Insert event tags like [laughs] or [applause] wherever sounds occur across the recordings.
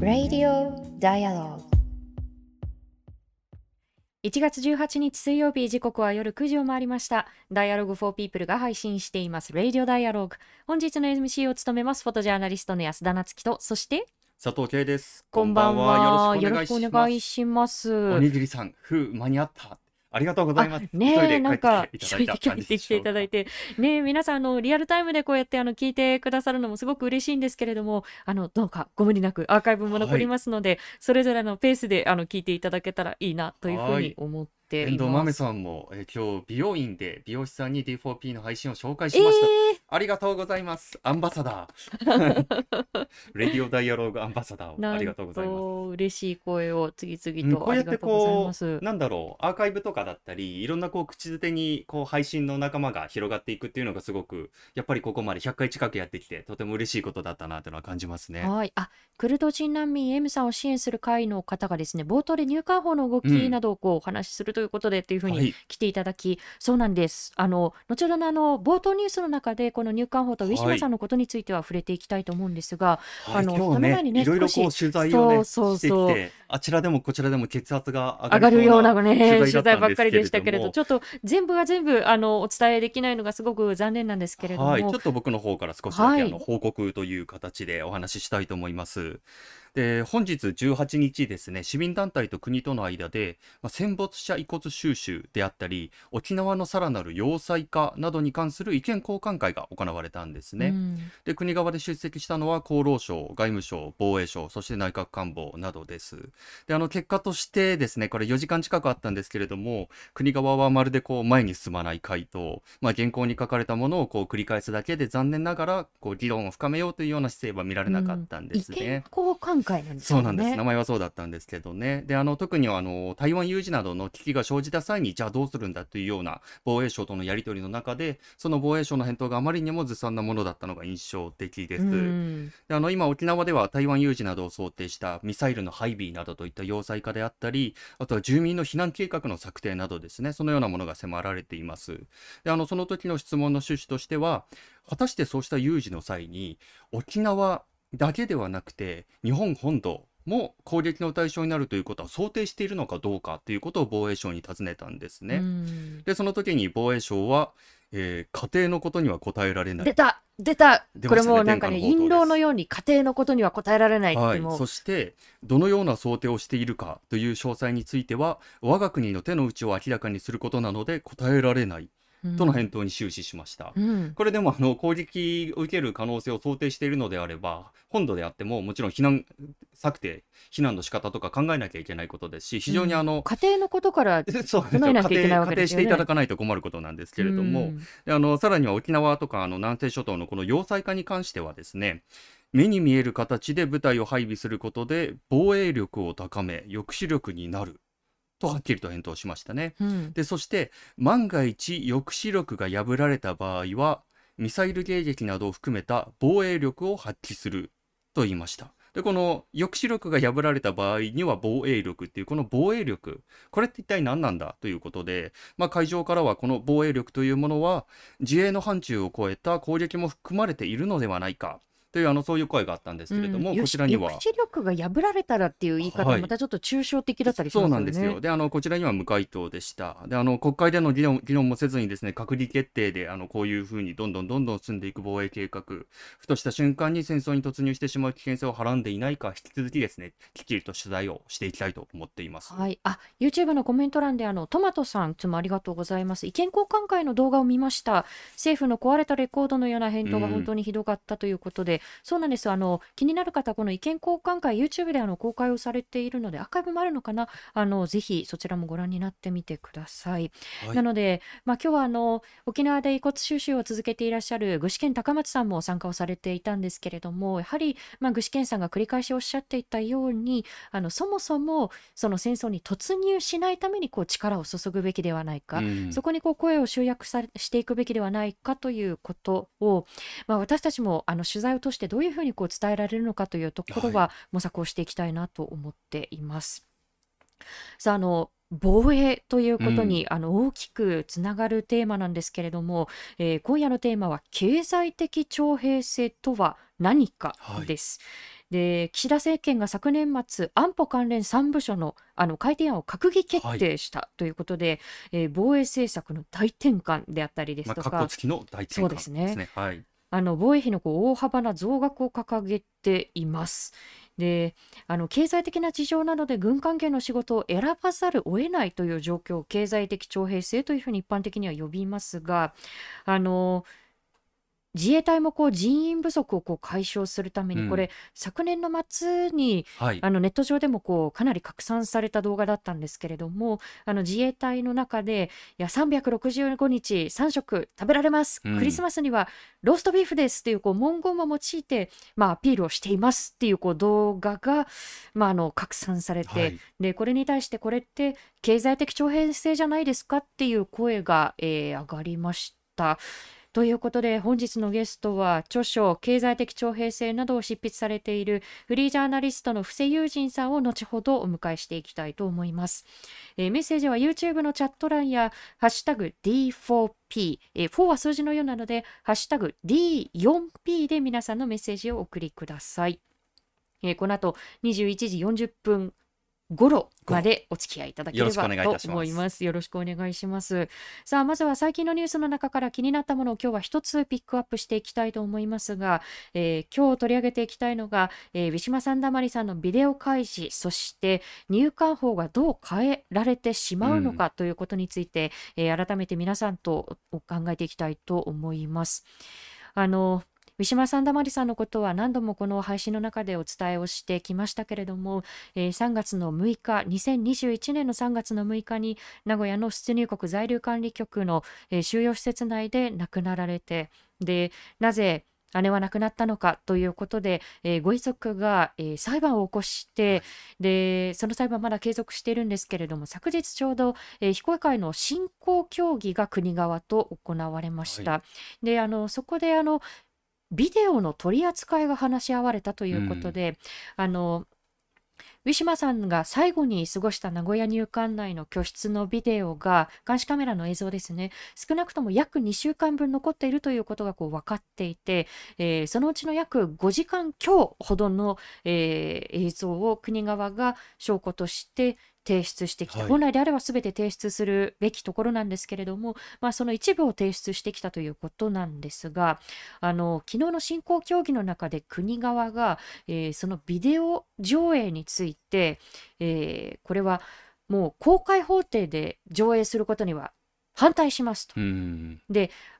Radio Dialogue. 1月18日水曜日時刻は夜9時を回りました。Dialogue for People が配信しています。Radio Dialogue 本日の MC を務めますフォトジャーナリストの安田夏樹とそして佐藤圭です。こんばんは。よろしくお願いししますます。おにぎりさんふう間に合ったありがとうございます。ねえ、なんか、一一人で帰ってきていただいて、ねえ、皆さん、あの、リアルタイムでこうやって、あの、聞いてくださるのもすごく嬉しいんですけれども、あの、どうかご無理なくアーカイブも残りますので、それぞれのペースで、あの、聞いていただけたらいいな、というふうに思ってい遠藤ます。豆さんも、えー今日美容院で美容師さんに D4P の配信を紹介しました。ありがとうございます。アンバサダー。[laughs] レディオダイアローグアンバサダーをありがとうございます。と嬉しい声を次うん々とあこうやってこう、。なんだろう、アーカイブとかだったり、いろんなこう口づてにこう配信の仲間が広がっていくっていうのがすごく、やっぱりここまで100回近くやってきて、とても嬉しいことだったなっていうのは感じますね。はい。あ、クルド人難民 M さんを支援する会の方がですね、冒頭で入管法の動きうんなどをこうお話しするということでっていうふうにはい。来ていただき、そうなんです。あの、後ほどのあの、冒頭ニュースの中で、この入管法とウィシュマさんのことについては触れていきたいと思うんですが、はい、あの今日ね、前にねいろいろこう少取材をね、そうそうしてそうきて、あちらでもこちらでも血圧が上がるようなね、取取材ばっかりでしたけれど、ちょっと全部が全部、あの、お伝えできないのがすごく残念なんですけれども、はい、ちょっと僕の方から少しだけ、はい。あの報告という形でお話ししたいと思います。で本日18日ですね市民団体と国との間で、まあ、戦没者遺骨収集であったり沖縄のさらなる要塞化などに関する意見交換会が行われたんですね。うんで国側で出席したのは厚労省、外務省、防衛省、そして内閣官房などです。であの結果としてですね、これ4時間近くあったんですけれども、国側はまるでこう前に進まない回答、まあ、原稿に書かれたものをこう繰り返すだけで残念ながらこう議論を深めようというような姿勢は見られなかったんです意見ね。交換会なんですよね。そうなんです。名前はそうだったんですけどね。で、あの、特にあの、台湾有事などの危機が生じた際に、じゃあどうするんだというような防衛省とのやり取りの中で、その防衛省の返答があまりにもずさんなものだったのが印象的です。うんであの今、沖縄では台湾有事などを想定したミサイルの配備などといった要塞化であったり、あとは住民の避難計画の策定などですね、そのようなものが迫られています。であのその時の質問の趣旨としては、果たしてそうした有事の際に、沖縄だけではなくて、日本本土も攻撃の対象になるということは想定しているのかどうかということを防衛省に尋ねたんですね。うん。で、その時に防衛省は、えー家庭のことには答えられない出。た出た。これもうなんかね、印籠のように家庭のことには答えられないはい。そしてどのような想定をしているかという詳細については我が国の手の内を明らかにすることなので答えられない。うんとの返答に終始しました。うん。これでもあの攻撃を受ける可能性を想定しているのであれば本土であってももちろん避難策定避難の仕方とか考えなきゃいけないことですし非常にあの、家庭のことから [laughs] そう家庭ですよね。していただかないと困ることなんですけれども、うん。であのさらには沖縄とかあの南西諸島のこの要塞化に関してはですね目に見える形で部隊を配備することで防衛力を高め抑止力になるとはっきりと返答しましたね。うんでそして万が一抑止力が破られた場合はミサイル迎撃などを含めた防衛力を発揮すると言いました。でこの抑止力が破られた場合には防衛力っていうこの防衛力これって一体何なんだということで、まあ、会場からはこの防衛力というものは自衛の範疇を超えた攻撃も含まれているのではないかというあのそういう声があったんですけれども、うんこちらには抑止力が破られたらっていう言い方はいまたちょっと抽象的だったりしますよね。そうなんですよ。で、あの、こちらには無回答でした。で、あの、国会での議論議論もせずにですね、閣議決定で、あの、こういうふうにどんどんどんどん進んでいく防衛計画、ふとした瞬間に戦争に突入してしまう危険性をはらんでいないか、引き続きですね、きっちりと取材をしていきたいと思っています。はい、あ YouTube のコメント欄であのトマトさんいつもありがとうございます意見交換会の動画を見ました政府の壊れたレコードのような返答が本当にひどかったということで、そうなんです。あの気になる方この意見交換会 YouTube であの公開をされているのでアーカイブもあるのかな？あのぜひそちらもご覧になってみてください。はい。なので、まあ、今日はあの沖縄で遺骨収集を続けていらっしゃる具志堅高松さんも参加をされていたんですけれどもやはり、まあ、具志堅さんが繰り返しおっしゃっていたようにあのそもそもその戦争に突入しないためにこう力を注ぐべきではないか、うん。そこにこう声を集約されしていくべきではないかということを、まあ、私たちもあの取材を通してどういうふうにこう伝えられるのかというところは模索をしていきたいなと思っています。さああの防衛ということに、あの大きくつながるテーマなんですけれども、えー今夜のテーマは経済的徴兵制とは何かはいです。で岸田政権が昨年末安保関連3部署のあの改定案を閣議決定したということで、えー防衛政策の大転換であったりですまあ、とか、かっこつきの大転換そうですねですね。はい。あの防衛費のこう大幅な増額を掲げています。であの経済的な事情などで軍関係の仕事を選ばざるを得ないという状況を経済的徴兵制というふうに一般的には呼びますがあの自衛隊もこう人員不足をこう解消するために、うんこれ昨年の末にはい。あのネット上でもこうかなり拡散された動画だったんですけれどもあの自衛隊の中でいや365日3食食べられます、うんクリスマスにはローストビーフですっていうこう文言を用いて、まあ、アピールをしていますっていうこう動画が、まあ、あの拡散されて、はい。でこれに対してこれって経済的徴兵制じゃないですかっていう声が、えー上がりました。ということで本日のゲストは著書「経済的徴兵制」などを執筆されているフリージャーナリストの布施友人さんを後ほどお迎えしていきたいと思います。えーメッセージは YouTube のチャット欄や「ハッシュタグ #D4P」えー4は数字のようなので「ハッシュタグ #D4P」で皆さんのメッセージをお送りください。えーこの後21時40分頃までお付き合いいただければと思います。よろしくお願いします。さあ、まずは最近のニュースの中から気になったものを今日は一つピックアップしていきたいと思いますが、えー今日取り上げていきたいのが、えー、ウィシュマ・サンダマリさんのビデオ開示、そして入管法がどう変えられてしまうのかということについて、えー改めて皆さんと考えていきたいと思います。あのウィシュマ・サンダマリさんのことは何度もこの配信の中でお伝えをしてきましたけれども、えー3月の6日、2021年の3月の6日に名古屋の出入国在留管理局の、えー収容施設内で亡くなられて、で、なぜ姉は亡くなったのかということで、えーご遺族が、えー裁判を起こして、でその裁判まだ継続しているんですけれども昨日ちょうど、えー非公開の進行協議が国側と行われました。であのそこであのビデオの取り扱いが話し合われたということで、あのウィシュマさんが最後に過ごした名古屋入管内の居室のビデオが監視カメラの映像ですね。少なくとも約2週間分残っているということがこう分かっていて、えーそのうちの約5時間強ほどの、えー映像を国側が証拠として提出してきて、はい本来であれば全て提出するべきところなんですけれども、まあ、その一部を提出してきたということなんですがあの昨日の進行協議の中で国側が、えーそのビデオ上映について、えーこれはもう公開法廷で上映することには反対しますと。うん。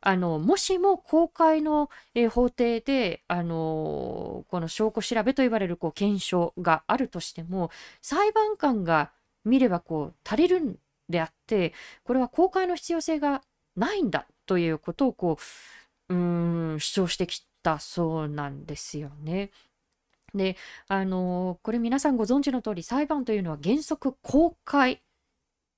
あのもしも公開の、えー法廷で、あのーこの証拠調べといわれるこう検証があるとしても裁判官が見ればこう足りるんであってこれは公開の必要性がないんだということをこううーん主張してきたそうなんですよね。であのーこれ皆さんご存知の通り裁判というのは原則公開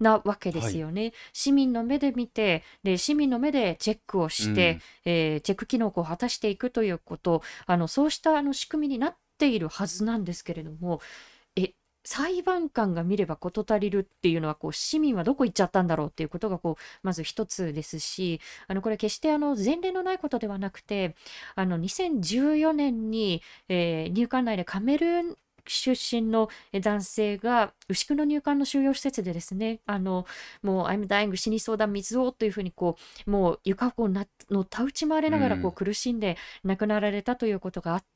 なわけですよね。市民の目で見てで市民の目でチェックをして、えーチェック機能を果たしていくということあのそうしたあの仕組みになっているはずなんですけれどもえ裁判官が見れば事足りるっていうのはこう市民はどこ行っちゃったんだろうっていうことがこうまず一つですしあのこれ決してあの前例のないことではなくてあの2014年に、えー入管内でカメルーン出身のえ男性が牛久の入管の収容施設でですねあのもう「I'm dying 死にそうだ水を」というふうにこうもう床をこうなのた打ち回りながらこうん。う苦しんで亡くなられたということがあって、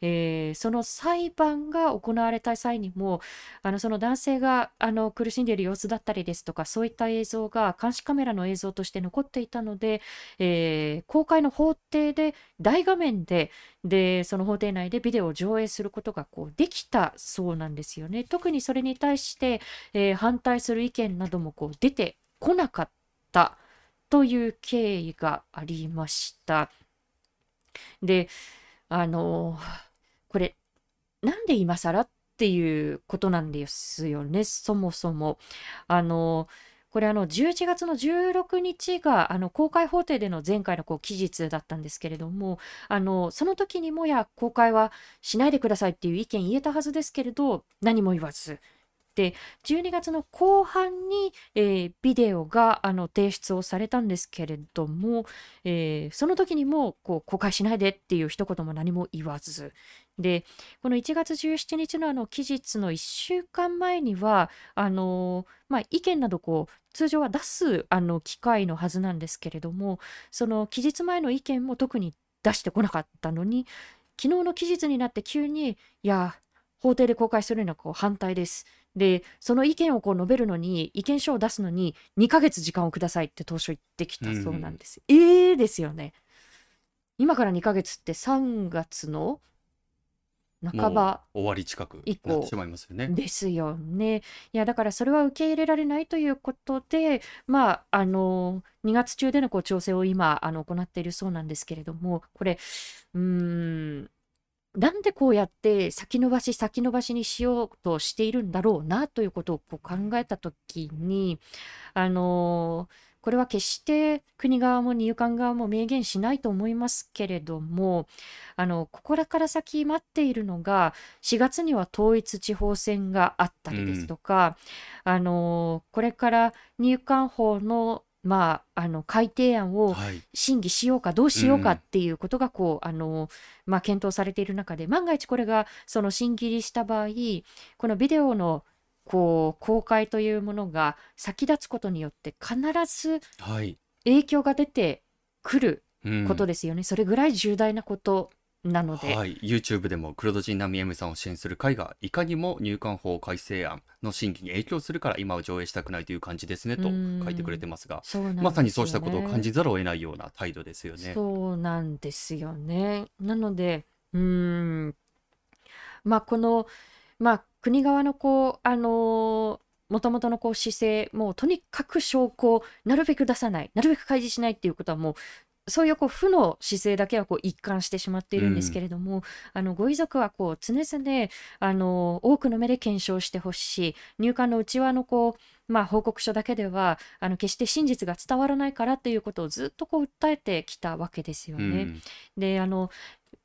えーその裁判が行われた際にもあのその男性があの苦しんでいる様子だったりですとかそういった映像が監視カメラの映像として残っていたので、えー公開の法廷で大画面ででその法廷内でビデオを上映することがこうできたそうなんですよね。特にそれに対して、えー反対する意見などもこう出てこなかったという経緯がありました。であのこれなんで今更っていうことなんですよねそもそも。あのこれあの11月の16日があの公開法廷での前回のこう期日だったんですけれどもあのその時にもや公開はしないでくださいっていう意見言えたはずですけれど何も言わずで12月の後半に、えービデオがあの提出をされたんですけれども、えーその時にもこう公開しないでっていう一言も何も言わず。でこの1月17日のあの期日の1週間前にはあのまあ、意見などこう通常は出すあの機会のはずなんですけれどもその期日前の意見も特に出してこなかったのに昨日の期日になって急に「いや法廷で公開するのはこう反対です」でその意見をこう述べるのに意見書を出すのに2ヶ月時間をくださいって当初言ってきたそうなんです。ええですよね。今から2ヶ月って3月の半ば終わり近く以降なってしまいますよね。ですよね。いやだからそれは受け入れられないということで、まあ、あの2月中でのこう調整を今あの行っているそうなんですけれども、これ、うーん、なんでこうやって先延ばし先延ばしにしようとしているんだろうなということをこう考えたときに、あのこれは決して国側も入管側も明言しないと思いますけれども、あのここから先待っているのが4月には統一地方選があったりですとか、あのこれから入管法のまあ、あの改定案をはい。審議しようかどうしようかうんっていうことがこう、あのまあ、検討されている中で万が一これがその審議入りした場合このビデオのこう公開というものが先立つことによって必ずはい。影響が出てくるうんことですよね、それぐらい重大なことなので、はい、YouTube でも黒戸人ナミエムさんを支援する会がいかにも入管法改正案の審議に影響するから今は上映したくないという感じですねとうん。書いてくれてますがね。まさにそうしたことを感じざるを得ないような態度ですよね。そうなんですよね。なので、うーん、まあ、この、まあ、国側のこう、あのもともとのこう姿勢、もうとにかく証拠をなるべく出さない、なるべく開示しないっていうことはもう、そういうこう負の姿勢だけはこう一貫してしまっているんですけれども、あのご遺族はこう常々あの多くの目で検証してほしい。入管の内輪のこう、まあ、報告書だけではあの決して真実が伝わらないからということをずっとこう訴えてきたわけですよね。うん。であの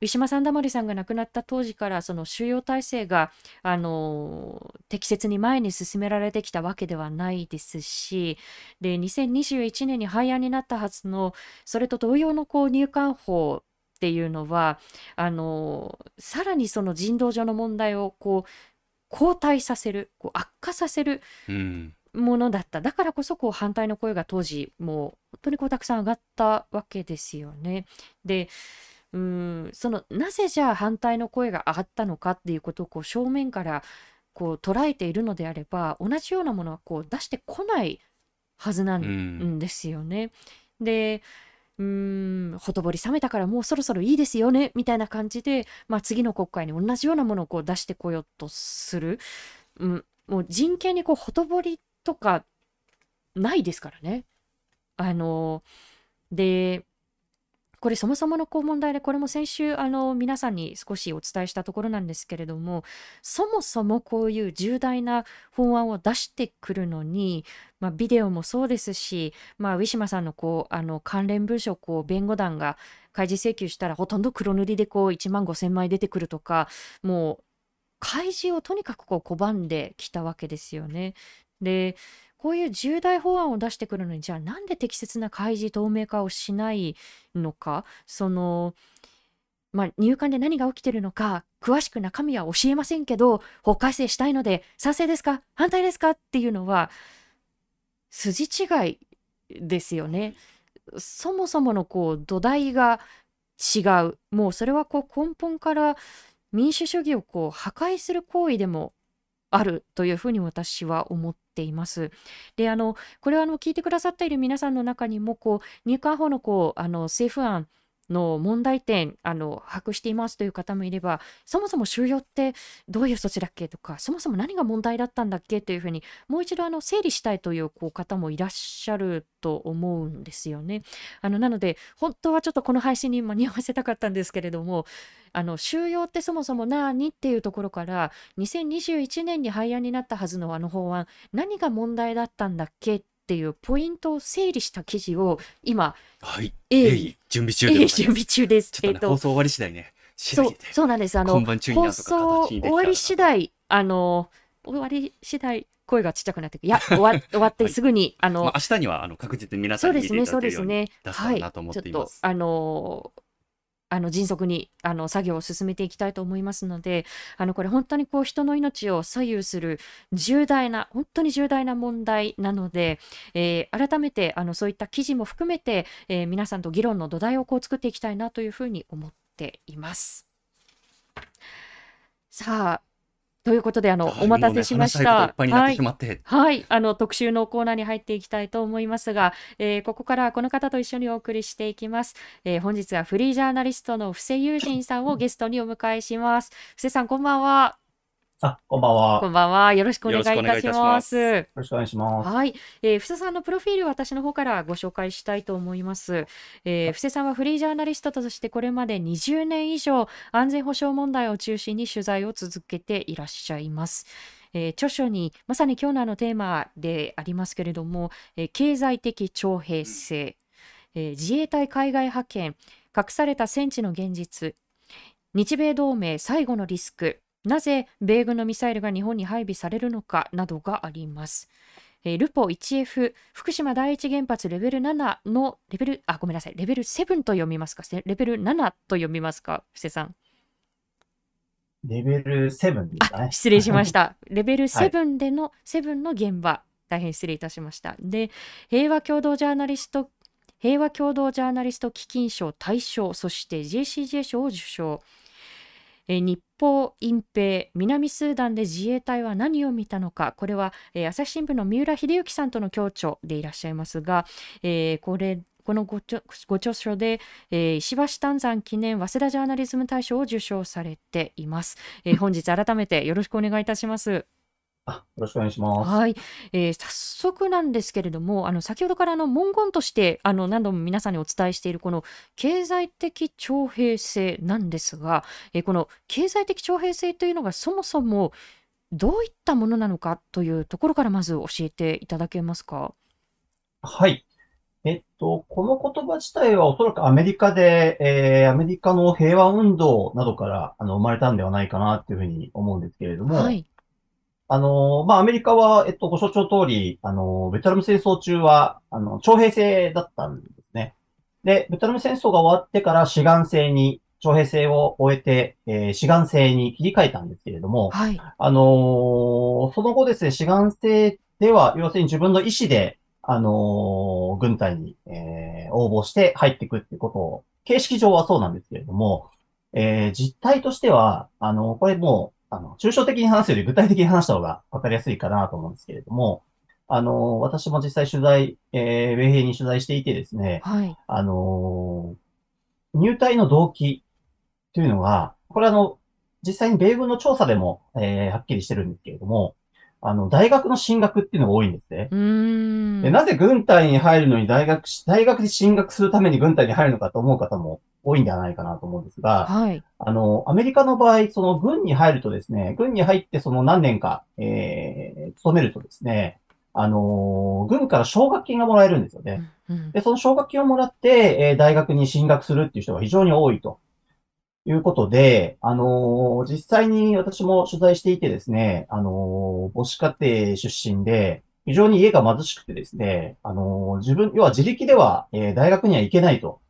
ウィシュマ・サンダマリさんが亡くなった当時からその収容体制があの適切に前に進められてきたわけではないですしで2021年に廃案になったはずのそれと同様のこう入管法っていうのはあのさらにその人道上の問題をこう後退させるこう悪化させるうんものだっただからこそこう反対の声が当時もう本当にこうたくさん上がったわけですよね。でうーんそのなぜじゃあ反対の声が上がったのかっていうことをこう正面からこう捉えているのであれば同じようなものはこう出してこないはずなうんんんですよね。でうーんほとぼり冷めたからもうそろそろいいですよねみたいな感じで、まあ、次の国会に同じようなものをこう出してこようとする、うん、もう人権にこうほとぼりとかないですからね。あのでこれそもそものこう問題でこれも先週あの皆さんに少しお伝えしたところなんですけれどもそもそもこういう重大な法案を出してくるのに、まあ、ビデオもそうですし、まあ、ウィシュマさんのこうあの関連文書をこう弁護団が開示請求したらほとんど黒塗りでこう1万5,000枚出てくるとかもう開示をとにかくこう拒んできたわけですよね。でこういう重大法案を出してくるのにじゃあなんで適切な開示透明化をしないのか？そのまあ入管で何が起きてるのか？詳しく中身は教えませんけど法改正したいので賛成ですか？反対ですか？っていうのは筋違いですよね。そもそものこう土台が違う。もうそれはこう根本から民主主義をこう破壊する行為でもあるというふうに私は思っています。であのこれはあの聞いてくださっている皆さんの中にもこう入管法のこうあの政府案の問題点あの把握していますという方もいればそもそも収容ってどういう措置だっけとかそもそも何が問題だったんだっけというふうにもう一度あの整理したいというこう方もいらっしゃると思うんですよね。あのなので本当はちょっとこの配信に間に合わせたかったんですけれどもあの収容ってそもそも何っていうところから2021年に廃案になったはずのあの法案何が問題だったんだっけっていうポイントを整理した記事を今はい。鋭意準備中でございます。準備中です。ちょっとね、放送終わり次第ね、そう。そうなんです。あの放送終わり次第あの終わり次第声がちっちゃくなっていや終わ [laughs] 終わってすぐに、あの、まあ、明日にはあの確実に皆さんに見ていですね、そうただけるようにですね。出せたはい。らなと思っちょってと、います。あのーあの迅速にあの作業を進めていきたいと思いますので、あのこれ本当にこう人の命を左右する重大な、本当に重大な問題なので、えー改めてあのそういった記事も含めて、えー皆さんと議論の土台をこう作っていきたいなというふうに思っています。さあ、ということであのはいお待たせしましたはいはい、あの特集のコーナーに入っていきたいと思いますが、えーここからはこの方と一緒にお送りしていきます。えー本日はフリージャーナリストの布施友人さんをゲストにお迎えします。布施さん、こんばんは。あ、こんばんは。こんばんは。よろしくお願いいたしま。ますよろしくお願いします。はい、えー、布施さんのプロフィールを私の方からご紹介したいと思います。えー、布施さんはフリージャーナリストとしてこれまで20年以上安全保障問題を中心に取材を続けていらっしゃいます。えー著書にまさに今日のあのテーマでありますけれども、えー経済的徴兵制、えー自衛隊海外派遣隠された戦地の現実日米同盟最後のリスクなぜ米軍のミサイルが日本に配備されるのかなどがあります。えールポ 1F 福島第一原発レベル7のレベルあごめんなさいレベル7と読みますか？せレベル7と読みますか？布施さんレベル7ですかね。失礼しました。レベルはい7での、7の現場、大変失礼いたしました。で、平和共同ジャーナリスト、平和共同ジャーナリスト基金賞大賞、そして JCJ 賞を受賞。えー日方隠蔽南スーダンで自衛隊は何を見たのかこれは、えー朝日新聞の三浦秀幸さんとの共著でいらっしゃいますが、えーこれこのご著ご著書で、えー石橋丹山記念早稲田ジャーナリズム大賞を受賞されています。えー本日改めてよろしくお願いいたします。あよろしくお願いします。はい、えー早速なんですけれども、あの先ほどからあの文言としてあの何度も皆さんにお伝えしているこの経済的徴兵制なんですが、えーこの経済的徴兵制というのがそもそもどういったものなのかというところからまず教えていただけますか？はい。えっと、この言葉自体はおそらくアメリカで、えーアメリカの平和運動などからあの生まれたんではないかなっていうふうに思うんですけれども、はい、あの、まあ、アメリカは、えっと、ご承知の通り、あの、ベトナム戦争中は、あの、徴兵制だったんですね。で、ベトナム戦争が終わってから志願制に、徴兵制を終えて、えー志願制に切り替えたんですけれども、はい、あのーその後ですね、志願制では、要するに自分の意思で、あのー軍隊に、えー応募して入っていくってことを、形式上はそうなんですけれども、えー実態としては、あのこれもう、あの、抽象的に話すより具体的に話した方が分かりやすいかなと思うんですけれども、あの私も実際取材、えー米兵に取材していてですね、はい、あのー入隊の動機というのが、これあの、実際に米軍の調査でも、えーはっきりしてるんですけれども、あの、大学の進学っていうのが多いんですね。でなぜ軍隊に入るのに大学し、大学に進学するために軍隊に入るのかと思う方も多いんではないかなと思うんですが、はい、あの、アメリカの場合、その軍に入るとですね、軍に入ってその何年か、えー、勤めるとですね、あのー軍から奨学金がもらえるんですよね。うんうんで、その奨学金をもらって、えー大学に進学するっていう人が非常に多いということで、あのー実際に私も取材していてですね、あのー母子家庭出身で、非常に家が貧しくてですね、あのー自分、要は自力では、えー大学には行けないと。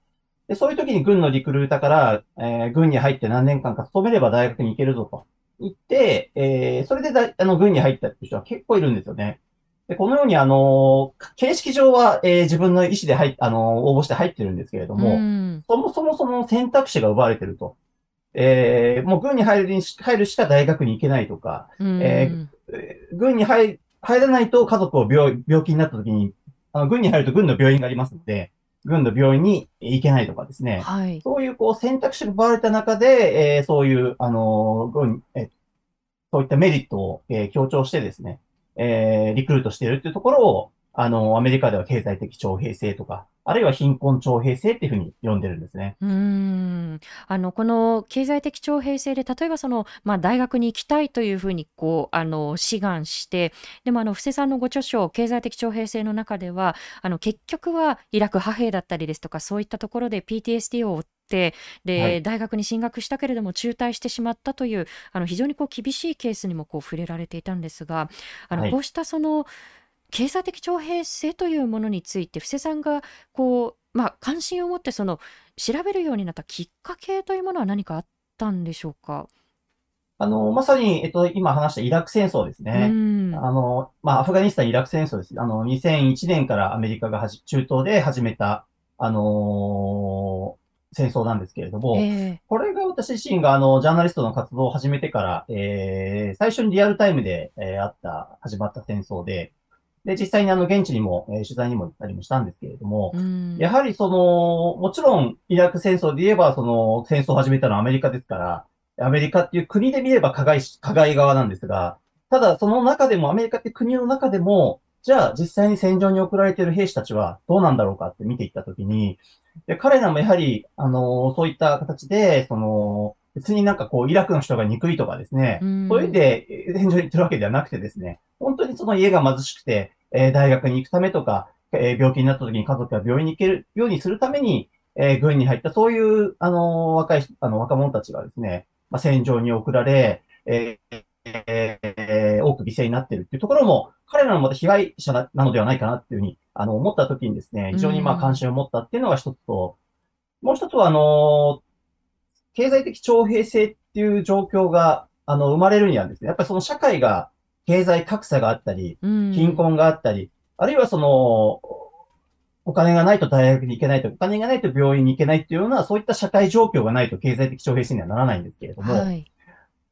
で、そういう時に軍のリクルータから、えー軍に入って何年間か勤めれば大学に行けるぞと言って、えーそれでだあの軍に入ったっていう人は結構いるんですよね。で、このように、あのー形式上は、えー自分の意思で入っ、あのー応募して入ってるんですけれども、うんそもそもその選択肢が奪われてると。えーもう軍に入る入るしか大学に行けないとか、うんええー軍に入、入らないと家族を病病気になった時に、あの軍に入ると軍の病院がありますので、軍の病院に行けないとかですね。はい、そういうこう選択肢が奪われた中で、えーそういう、あのー軍、えそういったメリットを、えー強調してですね、えーリクルートしているっていうところを、あのーアメリカでは経済的徴兵制とか、あるいは貧困徴兵制っていうふうに呼んでるんですね。うーん。あのこの経済的徴兵制で例えばその、まあ、大学に行きたいというふうにこうあの志願してでもあの布施さんのご著書経済的徴兵制の中ではあの結局はイラク派兵だったりですとかそういったところで PTSD を負ってで、はい。大学に進学したけれども中退してしまったというあの非常にこう厳しいケースにもこう触れられていたんですがあの、はい。こうしたその経済的徴兵制というものについて布施さんがこう、まあ、関心を持ってその調べるようになったきっかけというものは何かあったんでしょうか？あの、まさに、えっと、今話したイラク戦争ですうね。んあの、まあ、アフガニスタン、イラク戦争です。あの、2001年からアメリカがはじ中東で始めた、あのー戦争なんですけれども、えこれが私自身があの、ジャーナリストの活動を始めてから、えー、最初にリアルタイムで、えーあった、始まった戦争で、で、実際にあの、現地にも、えー取材にも行ったりもしたんですけれども、やはりその、もちろん、イラク戦争で言えば、その、戦争を始めたのはアメリカですから、アメリカっていう国で見れば加害し、加害側なんですが、ただその中でも、アメリカって国の中でも、じゃあ実際に戦場に送られている兵士たちはどうなんだろうかって見ていったときに、で彼らもやはり、あのそういった形で、その、別になんかこう、イラクの人が憎いとかですね、うん。そういう意味でえ戦場に行ってるわけではなくてですね、本当にその家が貧しくて、えー大学に行くためとか、えー病気になった時に家族が病院に行けるようにするために、えー軍に入った、そういう、あのー若い人、あの、若者たちがですね、まあ、戦場に送られ、えーえー多く犠牲になっているっていうところも、彼らのまた被害者ななのではないかなっていうふうに、あの、思った時にですね、非常にまうん。あ関心を持ったっていうのが一つと、もう一つは、あのー経済的徴兵制っていう状況が、あの、生まれるにはですね、やっぱりその社会が経済格差があったり、うん。貧困があったり、あるいはその、お金がないと大学に行けないと、お金がないと病院に行けないっていうような、そういった社会状況がないと経済的徴兵制にはならないんですけれども、はい。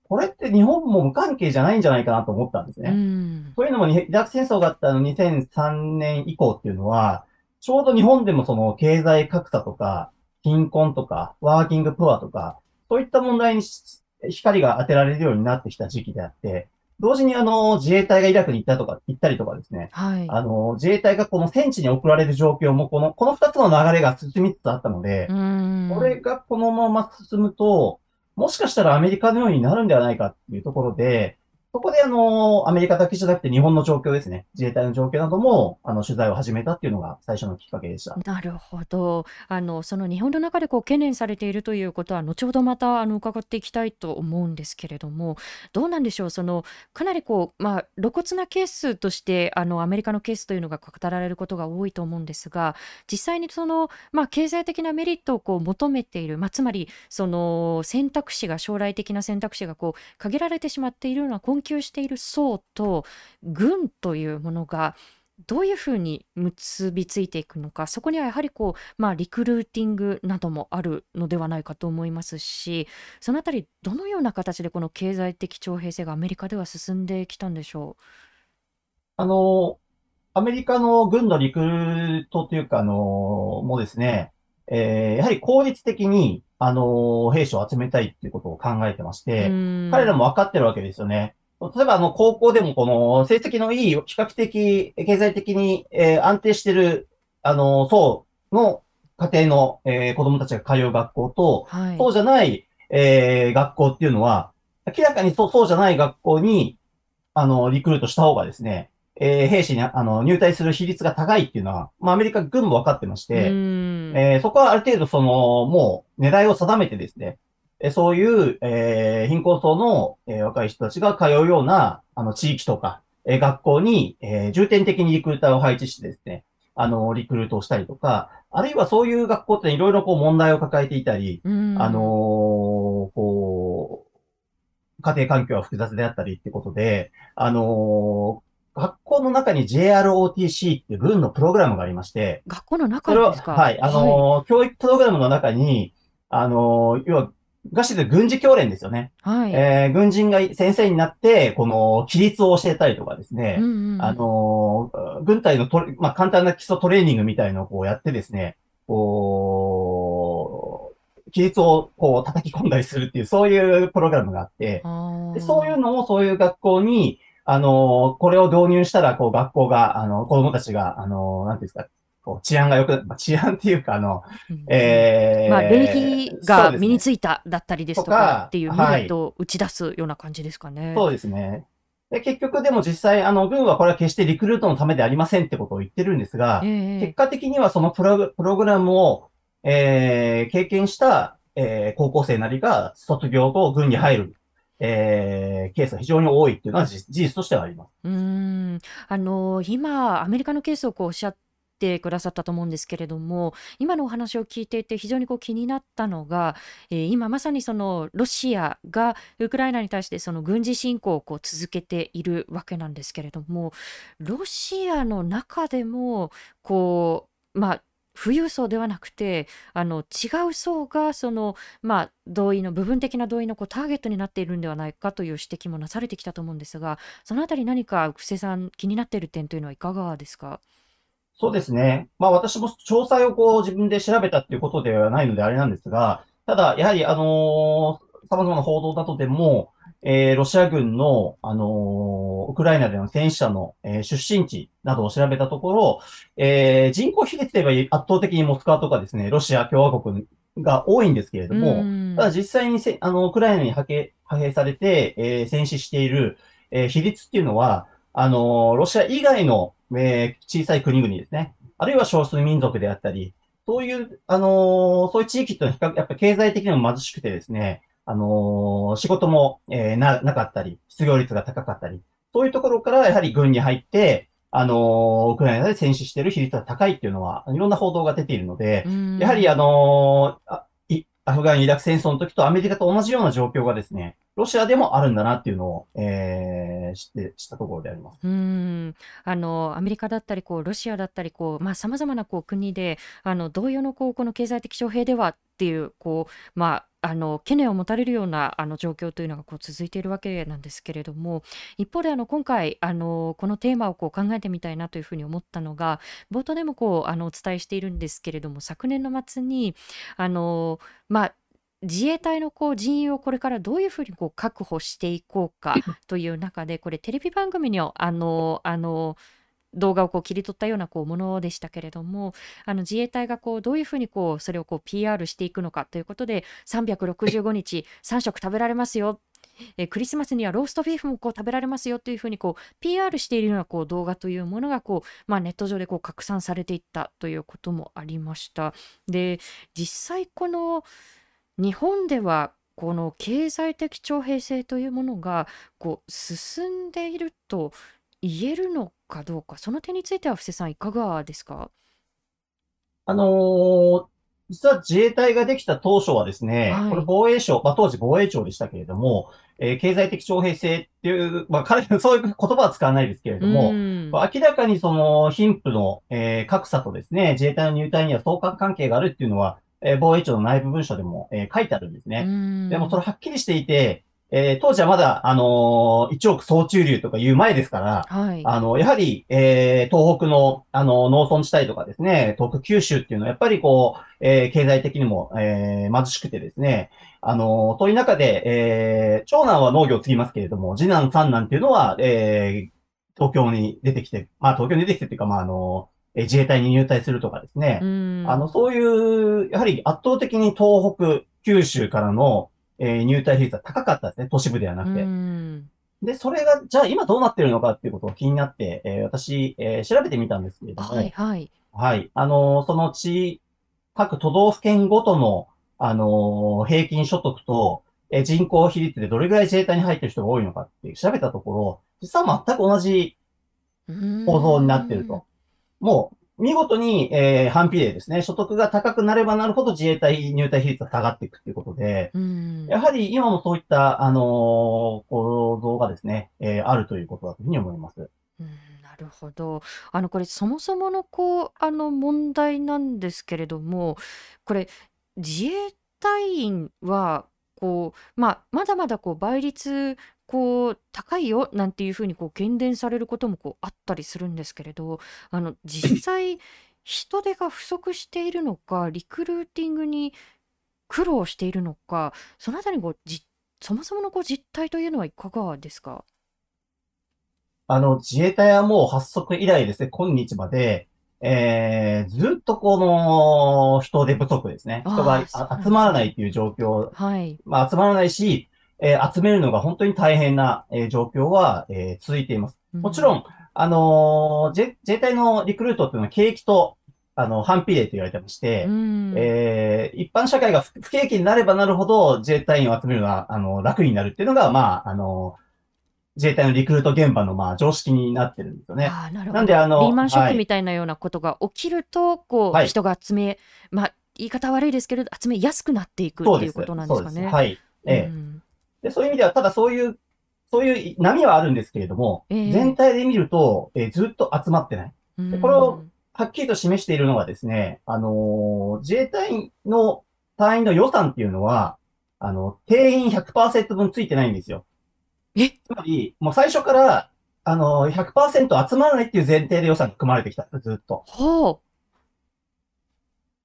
これって日本も無関係じゃないんじゃないかなと思ったんですうね。ん。というのも、イラク戦争があったの2003年以降っていうのは、ちょうど日本でもその経済格差とか、貧困とか、ワーキングプアとか、そういった問題にし光が当てられるようになってきた時期であって、同時にあの、自衛隊がイラクに行ったとか、行ったりとかですね、はい。あの、自衛隊がこの戦地に送られる状況も、この、この二つの流れが進みつつあったので、うん。これがこのまま進むと、もしかしたらアメリカのようになるんではないかっていうところで、そこであの、アメリカだけじゃなくて日本の状況ですね。自衛隊の状況なども、あの、取材を始めたっていうのが最初のきっかけでした。なるほど。あの、その日本の中でこう懸念されているということは、後ほどまたあの伺っていきたいと思うんですけれども、どうなんでしょう、そのかなりこう、まあ、露骨なケースとして、あのアメリカのケースというのが語られることが多いと思うんですが、実際にその、まあ、経済的なメリットをこう求めている、まあ、つまりその選択肢が、将来的な選択肢がこう限られてしまっているような困窮している層と、軍というものが、どういうふうに結びついていくのか、そこにはやはりこう、まあ、リクルーティングなどもあるのではないかと思いますし、そのあたり、どのような形でこの経済的徴兵制がアメリカでは進んできたんでしょあの、アメリカの軍のリクルートというか、あの、もですね、えーやはり効率的に、あの、兵士を集めたいっていうことを考えてましう。て、うん彼らも分かってるわけですよね。例えば、あの、高校でもこの、成績のいい、比較的、経済的に、えー安定してる、あの、層の家庭の、えー子供たちが通う学校と、はい。そうじゃない、えー学校っていうのは、明らかにそう、そうじゃない学校に、あの、リクルートした方がですね、えー兵士に、あの、入隊する比率が高いっていうのは、まあ、アメリカ軍も分かってましうて、んえーそこはある程度、その、もう、狙いを定めてですね、えーそういう、えー貧困層の、えー若い人たちが通うような、あの、地域とか、えー学校に、えー重点的にリクルーターを配置してですね、あの、リクルートをしたりとか、あるいはそういう学校っていろいろこう問題を抱えていたり、うんあのーこう、家庭環境は複雑であったりってことで、あのー学校の中に JROTC っていう軍のプログラムがありまして、学校の中ですか？はい、あのー教育プログラムの中に、あのー要は、ガシで軍事教練ですよね。はい。えー軍人が先生になって、この、規律を教えたりとかですね、うんうんあのー軍隊のトレ、まあ、簡単な基礎トレーニングみたいのをこうやってですね、こう、規律をこう叩き込んだりするっていう、そういうプログラムがあって、でそういうのをそういう学校に、あのーこれを導入したら、こう、学校が、あの、子供たちが、あのーなんていうんですか、治安が良くな、まあ治安っていうか、あの、うんえー、まあ、礼儀が身についただったりですととかかっていうメリはいットを打ち出すような感じですかね。そうですね。で、結局でも実際、あの、軍はこれは決してリクルートのためでありませんってことを言ってるんですが、ええ結果的にはそのプログプログラムを、えー経験した、えー高校生なりが卒業後軍に入る、えーケースが非常に多いっていうのは事事実としてはあります。うーんあの今、アメリカのケースをこうおっしゃってくださったと思うんですけれども、今のお話を聞いていて、非常にこう気になったのが、えー今まさにそのロシアがウクライナに対してその軍事侵攻をこう続けているわけなんですけれども、ロシアの中でも、こう、まあ、富裕層ではなくてあの違う層がその、まあ、同意の部分的な同意のこうターゲットになっているんではないかという指摘もなされてきたと思うんですがそのあたり何か布施さん気になっている点というのはいかがですか？そうですね。まあ私も詳細をこう自分で調べたっていうことではないのであれなんですが、ただ、やはりあのー様々な報道などでも、えーロシア軍の、あのーウクライナでの戦死者の、えー出身地などを調べたところ、えー人口比率で言えば圧倒的にモスクワとかですね、ロシア共和国が多いんですけれども、うんただ実際にせ、あの、ウクライナに派遣、派兵されて、えー戦死している、えー比率っていうのは、あのーロシア以外の、えー小さい国々ですね。あるいは少数民族であったり、そういう、あのーそういう地域ってのは比較、やっぱり経済的にも貧しくてですね、あのー仕事も、えーな、なかったり、失業率が高かったり、そういうところからやはり軍に入って、あのーウクライナで戦死している比率が高いっていうのは、いろんな報道が出ているので、うんやはりあのーあいアフガン・イラク戦争の時とアメリカと同じような状況がですね、ロシアでもあるんだなっていうのを、えー、知って、知ったところであります。うんあのアメリカだったりこうロシアだったりこうまあさまざまなこう国であの同様のこうこの経済的徴兵ではっていうこうまああの懸念を持たれるようなあの状況というのがこう続いているわけなんですけれども一方であの今回あのこのテーマをこう考えてみたいなというふうに思ったのが冒頭でもこうあのお伝えしているんですけれども昨年の末にあのまあ自衛隊のこう人員をこれからどういうふうにこう確保していこうかという中でこれテレビ番組のあのあの動画をこう切り取ったようなこうものでしたけれどもあの自衛隊がこうどういうふうにこうそれをこう PR していくのかということで365日3食食べられますよえークリスマスにはローストビーフもこう食べられますよというふうにこう PR しているようなこう動画というものがこう、まあ、ネット上でこう拡散されていったということもありました。で実際この日本ではこの経済的徴兵制というものがこう進んでいると言えるのかどうか。その点については布施さんいかがですか？あのー実は自衛隊ができた当初はですね、はい。これ防衛省、まあ当時防衛庁でしたけれども、えー経済的徴兵制っていう、まあ彼、[laughs] そういう言葉は使わないですけれども、うん。明らかにその貧富の、えー格差とですね、自衛隊の入隊には相関関係があるっていうのは、えー防衛庁の内部文書でも、えー書いてあるんですね。うんでもそれはっきりしていて、えー当時はまだ、あのー1億総中流とかいう前ですから、はいあの、やはり、えー東北の、あの、農村地帯とかですね、東北九州っていうのは、やっぱりこう、えー経済的にも、えー貧しくてですね、あの、そういう中で、えー長男は農業を継ぎますけれども、次男、三男っていうのは、えー東京に出てきて、まあ、東京に出てきてっていうか、まあ、あの、えー自衛隊に入隊するとかですね、うん。あの、そういう、やはり圧倒的に東北、九州からの、えー入隊比率は高かったですね、都市部ではなくて。うん。で、それが、じゃあ今どうなってるのかっていうことを気になって、えー私、えー調べてみたんですけれども、はいはい。はい。あのーその地、各都道府県ごとの、あのー平均所得と、えー人口比率でどれぐらい自衛隊に入ってる人が多いのかって調べたところ、実は全く同じ構造になってると。もう、見事に、えー反比例ですね。所得が高くなればなるほど自衛隊入隊比率が下がっていくっていうことで、うんやはり今もそういった、あのー構造がですね、えーあるということだというふうに思います。うんなるほど。あのこれそもそものこうあの問題なんですけれども、これ自衛隊員はこうまあまだまだこう倍率こう高いよなんていうふうにこう喧伝されることもこうあったりするんですけれど、あの実際人手が不足しているのか、リクルーティングに苦労しているのか、そのあたりこうじそもそものこう実態というのはいかがですか？あの、自衛隊はもう発足以来ですね、今日まで、えー、ずっとこの人手不足ですね。人が集まらないっていう状況、はい。まあ集まらないし、えー集めるのが本当に大変な、えー状況は、えー続いています。もちろん、あのー自自衛隊のリクルートっていうのは景気と、ああの、反比例と言われてまして、うんえー一般社会が不不景気になればなるほど自衛隊員を集めるのが、あの、楽になるっていうのが、まあ、あの、自衛隊のリクルート現場の、まあ、常識になってるんですよね。あーなるほどなんであのリーマンショッはいクみたいなようなことが起きると、こう、はい人が集め、まあ、言い方悪いですけれど、集めやすくなっていく。っていうことなんですかね。そうです。はい。ええうんで、そういう意味では、ただそういう、そういう波はあるんですけれども、ええ全体で見ると、えーずっと集まってない。うんでこれをはっきりと示しているのがですね、あのー自衛隊員の隊員の予算っていうのは、あの、定員100%分ついてないんですよ。え？つまり、もう最初から、あのー、100%集まらないっていう前提で予算が組まれてきたずっと。ほ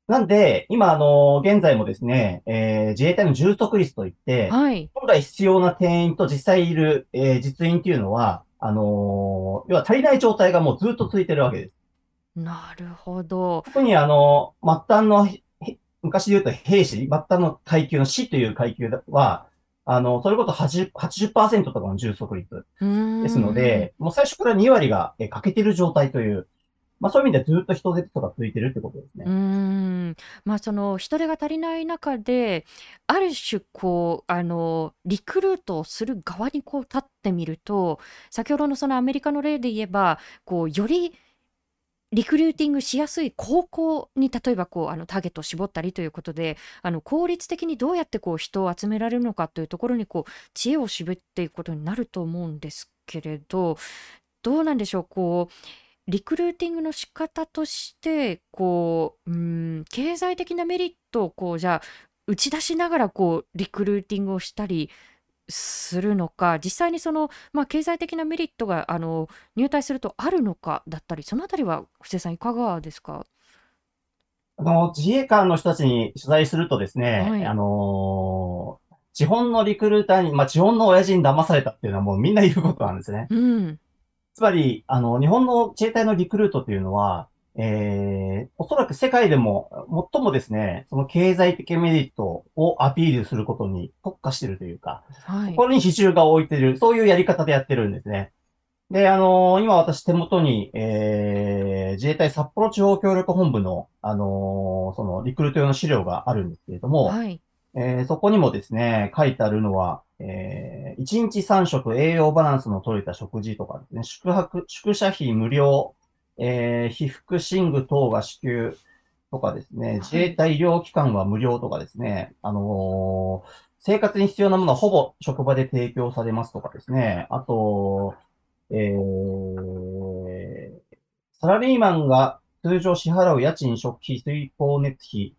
なんで、今、あのー現在もですね、えー自衛隊の充足率といってう。、はい。本来必要な定員と実際いる、えー実員っていうのは、あのー要は足りない状態がもうずっと続いてるわけです。なるほど。特にあの、末端の、へ昔で言うと兵士、末端の階級の士という階級は、あの、それこそ 80%, 80とかの充足率ですので、もう最初から2割がえ欠けてる状態という、まあそういう意味でずっと人手とか続いてるってことですう。んまあその人手が足りない中である種こうあのリクルートをする側にこう立ってみると先ほどのそのアメリカの例で言えばこうよりリクルーティングしやすい高校に例えばこうあのターゲットを絞ったりということであの効率的にどうやってこう人を集められるのかというところにこう知恵を絞っていくことになると思うんですけれどどうなんでしょうこうリクルーティングの仕方としてこううん経済的なメリットをこうじゃあ打ち出しながらこうリクルーティングをしたりするのか実際にその、まあ、経済的なメリットがあの入隊するとあるのかだったりそのあたりは布施さんいかがですか？あの、自衛官の人たちに取材するとですね、はい。あのー地本のリクルーターに、まあ地本の親父に騙されたっていうのはもうみんな言うことなんですね。うんつまり、あの、日本の自衛隊のリクルートというのは、えー、おそらく世界でも最もですね、その経済的メリットをアピールすることに特化しているというか、はいここに比重が置いている、そういうやり方でやってるんですね。で、あのー今私手元に、えー、自衛隊札幌地方協力本部の、あのーそのリクルート用の資料があるんですけれども、はいえーそこにもですね、書いてあるのは、えー、1日3食栄養バランスの取れた食事とかですね、宿泊、宿舎費無料、えー、被服寝具等が支給とかですね、自衛隊医療機関は無料とかですね、あのー生活に必要なものはほぼ職場で提供されますとかですね、あと、えー、サラリーマンが通常支払う家賃、食費、水光熱費、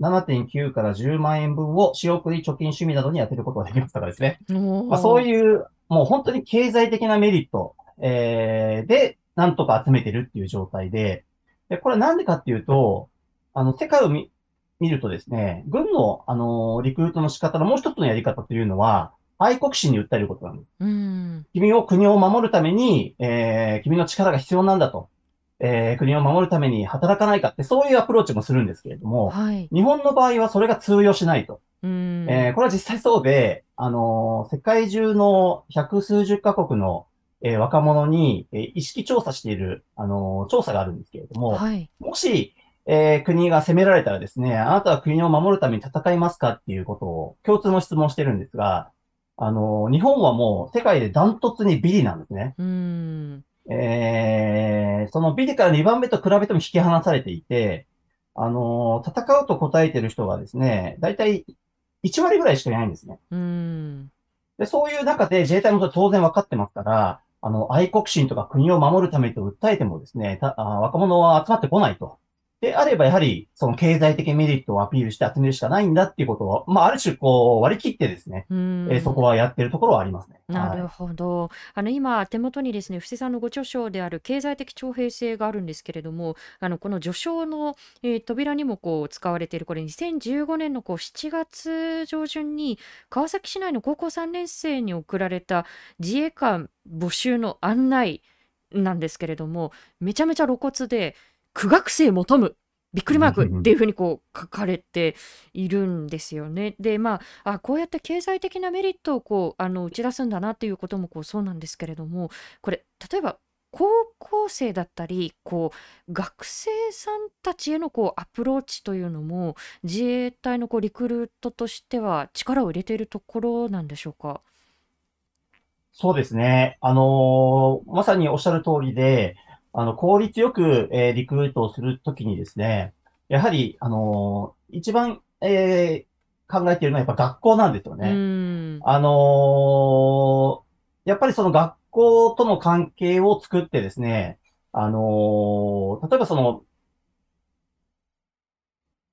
7.9から10万円分を仕送り、貯金、趣味などに充てることができますからですね。まあ、そうういう、もう本当に経済的なメリット、えーで、なんとか集めてるっていう状態で、で、これなんでかっていうと、あの、世界を見、見るとですね、軍の、あのリクルートの仕方のもう一つのやり方というのは、愛国心に訴えることなんです。うん君を、国を守るために、えー君の力が必要なんだと。えー国を守るために働かないかって、そういうアプローチもするんですけれども、はい日本の場合はそれが通用しないと。うんえーこれは実際そうで、あのー世界中の百数十カ国の、えー若者に、えー意識調査している、あのー調査があるんですけれども、はいもし、えー国が攻められたらですね、あなたは国を守るために戦いますかっていうことを共通の質問をしてるんですが、あのー日本はもう世界でダントツにビリなんですね。うんえーそのビリから2番目と比べても引き離されていて、あのー戦うと答えてる人がですね、だいたい1割ぐらいしかいないんですね。うんで、そういう中で自衛隊も当然分かってますから、あの、愛国心とか国を守るためと訴えてもですね、たあ若者は集まってこないと。であれば、やはり、その経済的メリットをアピールして集めるしかないんだっていうことを、まあ、ある種、こう、割り切ってですね、うんえーそこはやってるところはありますね。なるはいほど。あの今手元にですね、布施さんのご著書である経済的徴兵制があるんですけれども、あのこの序章の、えー扉にもこう使われているこれ2015年のこう7月上旬に川崎市内の高校3年生に送られた自衛官募集の案内なんですけれども、めちゃめちゃ露骨で苦学生求む。びっくりマークっていうふうにこう書かれているんですよね。でまああこうやって経済的なメリットをこうあの打ち出すんだなっていうこともこうそうなんですけれどもこれ例えば高校生だったりこう学生さんたちへのこうアプローチというのも自衛隊のこうリクルートとしては力を入れているところなんでしょうか？そうですね。あのーまさにおっしゃる通りで、あの、効率よく、えーリクルートをするときにですね、やはり、あのー一番、えー考えているのはやっぱ学校なんですようね。んあのーやっぱりその学校との関係を作ってですね、あのー例えばその、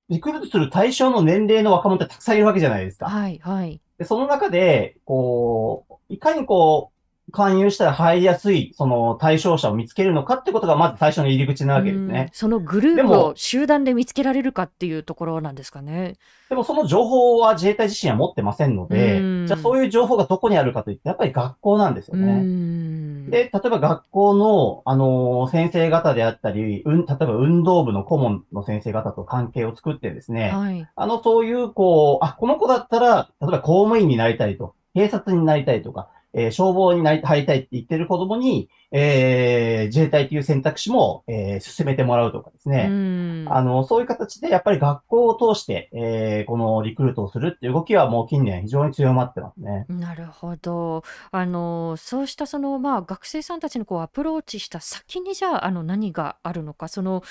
リクルートする対象の年齢の若者ってたくさんいるわけじゃないですか。はいはいで、その中で、こう、いかにこう、勧誘したら入りやすい、その対象者を見つけるのかってことがまず最初の入り口なわけですうんね。そのグループでもを集団で見つけられるかっていうところなんですかね。でもその情報は自衛隊自身は持ってませんのでうん、じゃあそういう情報がどこにあるかといって、やっぱり学校なんですようね。んで、例えば学校の、あのー先生方であったり、うん、例えば運動部の顧問の先生方と関係を作ってですね、はいあの、そういう、こう、あ、この子だったら、例えば公務員になりたいと、警察になりたいとか、えー消防になり、入りたいって言ってる子供に、えー自衛隊という選択肢も、えー進めてもらうとかですうね。んあの、そういう形で、やっぱり学校を通して、えーこのリクルートをするっていう動きはもう近年非常に強まってますね。なるほど。あの、そうしたその、まあ、学生さんたちのこうアプローチした先にじゃあ、あの、何があるのか、その、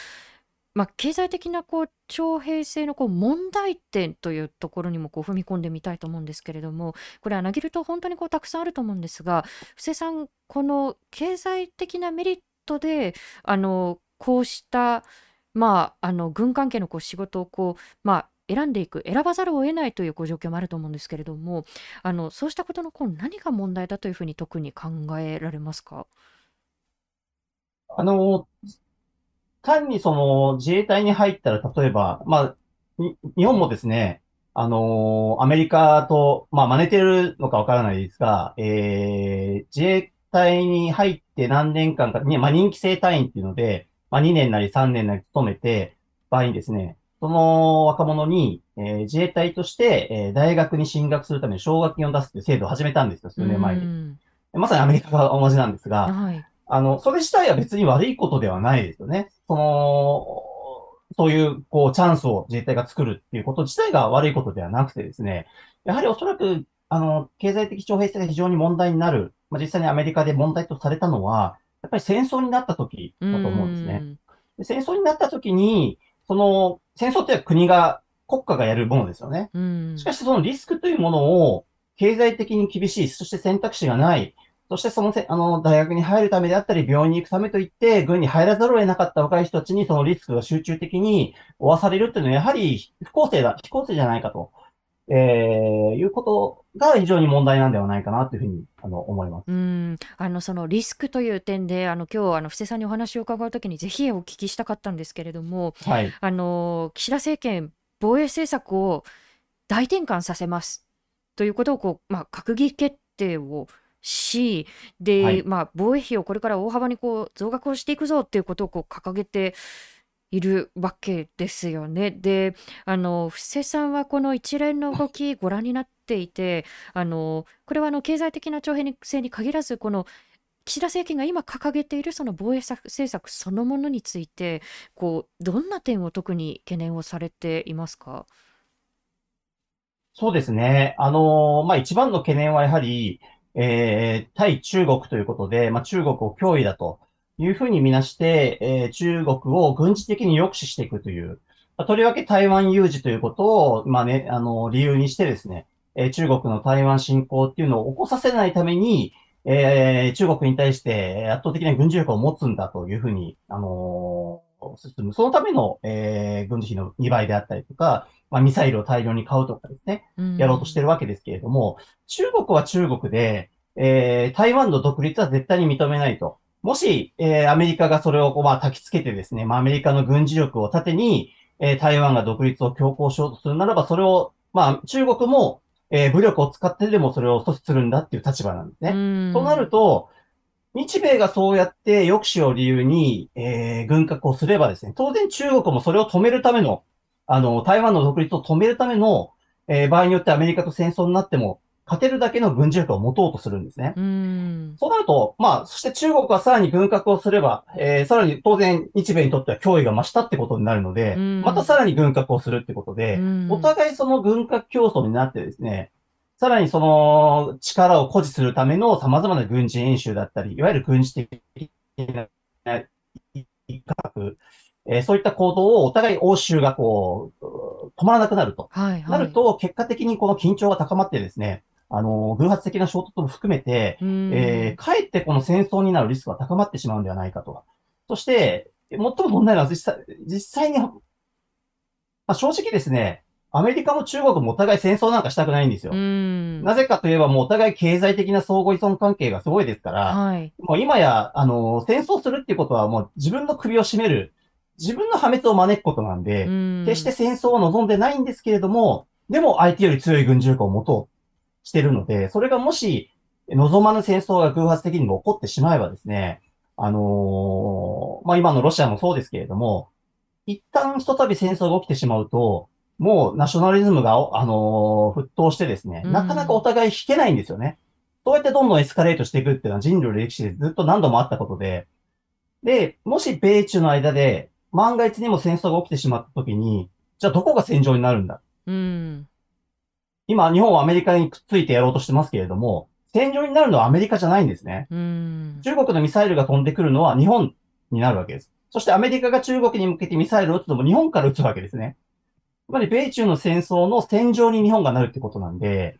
まあ、経済的なこう徴兵制のこう問題点というところにもこう踏み込んでみたいと思うんですけれども、これは投げると本当にこうたくさんあると思うんですが、布施さん、この経済的なメリットで、あの、こうした、まあ、あの軍関係のこう仕事をこう、まあ、選んでいく、選ばざるを得ないというこう状況もあると思うんですけれども、あのそうしたことのこう何が問題だというふうに特に考えられますか？あの、単にその自衛隊に入ったら、例えば、まあ、に日本もですね、あのアメリカと、まあ、真似てるのかわからないですが、えー、自衛隊に入って何年間か、ね、まあ、任期制隊員っていうので、まあ、2年なり3年なり勤めて、場合にですね、その若者に、えー自衛隊として、えー大学に進学するために奨学金を出すっていう制度を始めたんですよ、数年前に。うんまさにアメリカが同じなんですが、はい。あの、それ自体は別に悪いことではないですよね。その、そういう、こう、チャンスを自衛隊が作るっていうこと自体が悪いことではなくてですね、やはりおそらく、あの、経済的徴兵制が非常に問題になる、まあ、実際にアメリカで問題とされたのは、やっぱり戦争になった時だと思うんですね。んで戦争になった時に、その、戦争って国が、国家がやるものですよね。うんしかしそのリスクというものを経済的に厳しい、そして選択肢がない、そしてそのせ、あの、大学に入るためであったり、病院に行くためといって、軍に入らざるを得なかった若い人たちにそのリスクが集中的に負わされるっていうのは、やはり不公正だ、非公正じゃないかと、えー、いうことが非常に問題なんではないかなというふうに、あの、思います。うん、あのそのリスクという点であの今日あの布施さんにお話を伺うときにぜひお聞きしたかったんですけれどもはい。あの岸田政権防衛政策を大転換させますということをこう、まあ、閣議決定をしで、はいまあ、防衛費をこれから大幅にこう増額をしていくぞっていうことをこう掲げているわけですよね。であの布施さんはこの一連の動きご覧になっていてあのこれはあの経済的な徴兵制に限らずこの岸田政権が今掲げているその防衛政策そのものについてこうどんな点を特に懸念をされていますか？そうですね。あのーまあ、一番の懸念はやはり、えー、対中国ということで、まあ、中国を脅威だというふうにみなして、えー中国を軍事的に抑止していくという、まあとりわけ台湾有事ということを、まあね、あの理由にしてですね、えー中国の台湾侵攻っていうのを起こさせないために、えー中国に対して圧倒的な軍事力を持つんだというふうに、あのー進む。そのための、えー軍事費の2倍であったりとか、まあ、ミサイルを大量に買うとかですね、やろうとしてるわけですけれども、中国は中国で、えー台湾の独立は絶対に認めないと。もし、えーアメリカがそれをこう、まあ、焚き付けてですね、まあ、アメリカの軍事力を盾に、えー台湾が独立を強行しようとするならば、それを、まあ、中国も、えー武力を使ってでもそれを阻止するんだっていう立場なんですね。ねとなると、日米がそうやって抑止を理由に、えー軍拡をすればですね、当然中国もそれを止めるための、あの、台湾の独立を止めるための、えー場合によってアメリカと戦争になっても勝てるだけの軍事力を持とうとするんですね。うん。そうなると、まあ、そして中国はさらに軍拡をすれば、えーさらに当然日米にとっては脅威が増したってことになるので、うんまたさらに軍拡をするってことで、うんお互いその軍拡競争になってですね、さらにその力を誇示するための様々な軍事演習だったり、いわゆる軍事的な威嚇、えーそういった行動をお互い欧州がこう、止まらなくなると。はいはい。なると、結果的にこの緊張が高まってですね、あの、偶発的な衝突も含めて、うん、えーかえってこの戦争になるリスクが高まってしまうんではないかと。そして、最も問題なのは実際、実際に、まあ、正直ですね、アメリカも中国もお互い戦争なんかしたくないんですよ。うん。なぜかといえばもうお互い経済的な相互依存関係がすごいですから、はい。もう今や、あの、戦争するっていうことはもう自分の首を絞める、自分の破滅を招くことなんで、うん決して戦争を望んでないんですけれども、でも相手より強い軍事力を持とうしてるので、それがもし望まぬ戦争が偶発的にも起こってしまえばですね、あのーまあ、今のロシアもそうですけれども、一旦ひとたび戦争が起きてしまうと、もうナショナリズムが、あのー沸騰してですね、うんなかなかお互い引けないんですよね。そうやってどんどんエスカレートしていくっていうのは人類の歴史でずっと何度もあったことで、で、もし米中の間で万が一にも戦争が起きてしまった時に、じゃあどこが戦場になるんだ？うん。今、日本はアメリカにくっついてやろうとしてますけれども、戦場になるのはアメリカじゃないんですね。うん。中国のミサイルが飛んでくるのは日本になるわけです。そしてアメリカが中国に向けてミサイルを撃つのも日本から撃つわけですね。つまり米中の戦争の戦場に日本がなるってことなんで、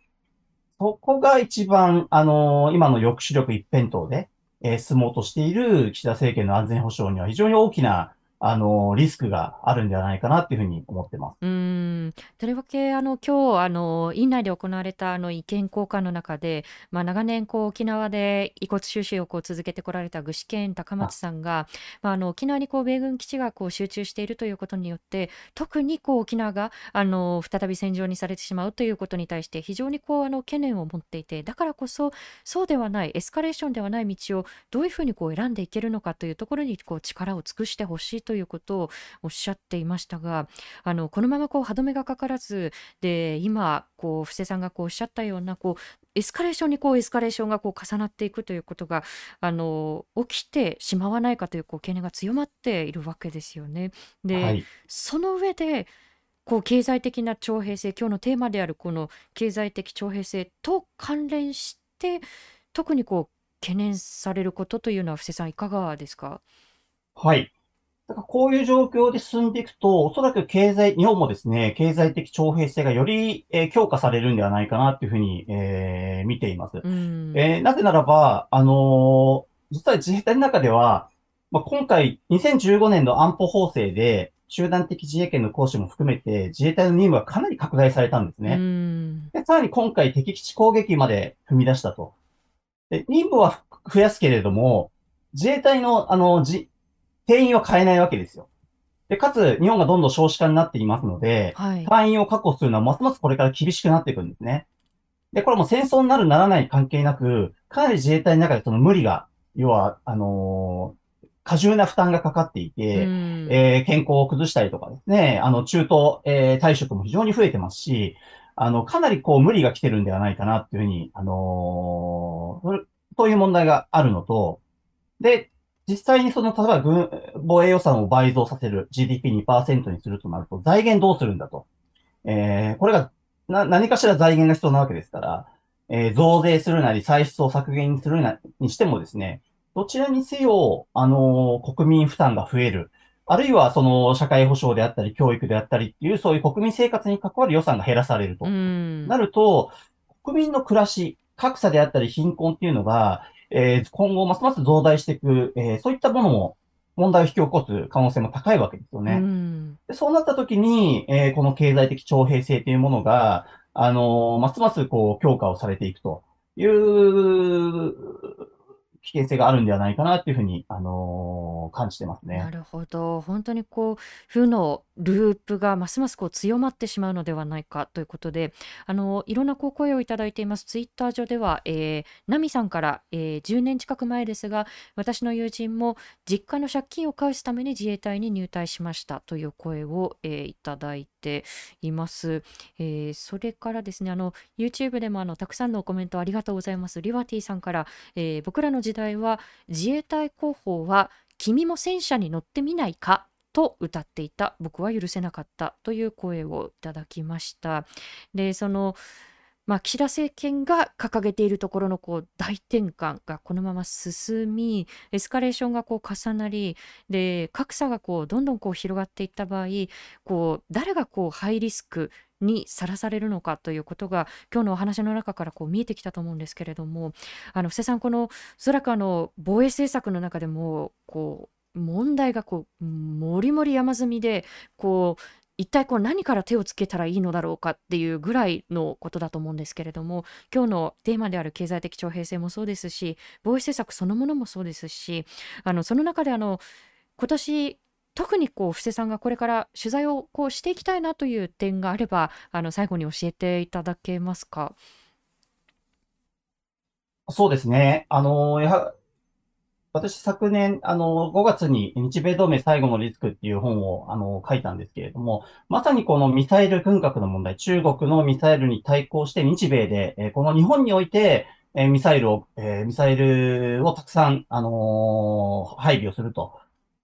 そこが一番、あのー今の抑止力一辺倒で、えー進もうとしている岸田政権の安全保障には非常に大きな、あのリスクがあるんではないかなっていうふうに思ってます。うんとりわけあの今日あの院内で行われたあの意見交換の中で、まあ、長年こう沖縄で遺骨収集をこう続けてこられた具志堅高松さんがまあ、あの沖縄にこう米軍基地がこう集中しているということによって特にこう沖縄があの再び戦場にされてしまうということに対して非常にこうあの懸念を持っていてだからこそそうではないエスカレーションではない道をどういうふうにこう選んでいけるのかというところにこう力を尽くしてほしいとということをおっしゃっていましたがあのこのままこう歯止めがかからずで今こう布施さんがこうおっしゃったようなこうエスカレーションにこうエスカレーションがこう重なっていくということがあの起きてしまわないかというこう懸念が強まっているわけですよね。で、はい。その上でこう経済的な徴兵制今日のテーマであるこの経済的徴兵制と関連して特にこう懸念されることというのは布施さんいかがですか？はい。だからこういう状況で進んでいくと、おそらく経済、日本もですね、経済的徴兵制がより、えー強化されるんではないかなっていうふうに、えー見ています。うんえーなぜならば、あのー実は自衛隊の中では、まあ、今回、2015年の安保法制で、集団的自衛権の行使も含めて、自衛隊の任務はかなり拡大されたんですね。うんで、さらに今回敵基地攻撃まで踏み出したと。で、任務は増やすけれども、自衛隊の、あの、じ、定員は変えないわけですよ。で、かつ、日本がどんどん少子化になっていますので、はい隊員を確保するのはますますこれから厳しくなっていくんですね。で、これも戦争になるならない関係なく、かなり自衛隊の中でその無理が、要は、あのー過重な負担がかかっていて、うんえー健康を崩したりとかですね、あの、中東、えー退職も非常に増えてますし、あの、かなりこう無理が来てるんではないかなっていうふうに、あのーそういう問題があるのと、で、実際にその、例えば軍、防衛予算を倍増させる GDP2% にするとなると、財源どうするんだと。えーこれが、な、何かしら財源が必要なわけですから、えー増税するなり、歳出を削減するな、にしてもですね、どちらにせよ、あのー国民負担が増える。あるいは、その、社会保障であったり、教育であったりっていう、そういう国民生活に関わる予算が減らされると。うんなると、国民の暮らし、格差であったり貧困っていうのが、えー今後ますます増大していく、えーそういったものも問題を引き起こす可能性も高いわけですよね。うんでそうなった時に、えーこの経済的徴兵制というものが、あのーますますこう強化をされていくという危険性があるんではないかなっていうふうに、あのー感じてますねな。るほど本当にこう負のループがますますこう強まってしまうのではないかということであのいろんなこう声をいただいていますツイッター上では、えー、ナミさんから、えー、10年近く前ですが私の友人も実家の借金を返すために自衛隊に入隊しましたという声を、えー、いただいています、えー、それからですねあの YouTube でもあのたくさんのコメントありがとうございます。リバティさんから、えー、僕らの時代は自衛隊広報は君も戦車に乗ってみないかと歌っていた。僕は許せなかった。という声をいただきました。でそのまあ、岸田政権が掲げているところのこう大転換がこのまま進みエスカレーションがこう重なりで格差がこうどんどんこう広がっていった場合こう誰がこうハイリスクにさらされるのかということが今日のお話の中からこう見えてきたと思うんですけれどもあの布施さんこのおそらくあの防衛政策の中でもこう問題がこうもりもり山積みでこう一体こう何から手をつけたらいいのだろうかっていうぐらいのことだと思うんですけれども今日のテーマである経済的徴兵制もそうですし防衛政策そのものもそうですしあのその中であの今年特にこう布施さんがこれから取材をこうしていきたいなという点があればあの最後に教えていただけますか？そうですね。あの、や私昨年、あの、5月に日米同盟最後のリスクっていう本を、あの、書いたんですけれども、まさにこのミサイル軍拡の問題、中国のミサイルに対抗して日米で、えこの日本において、えミサイルを、えミサイルをたくさん、あの配備をすると。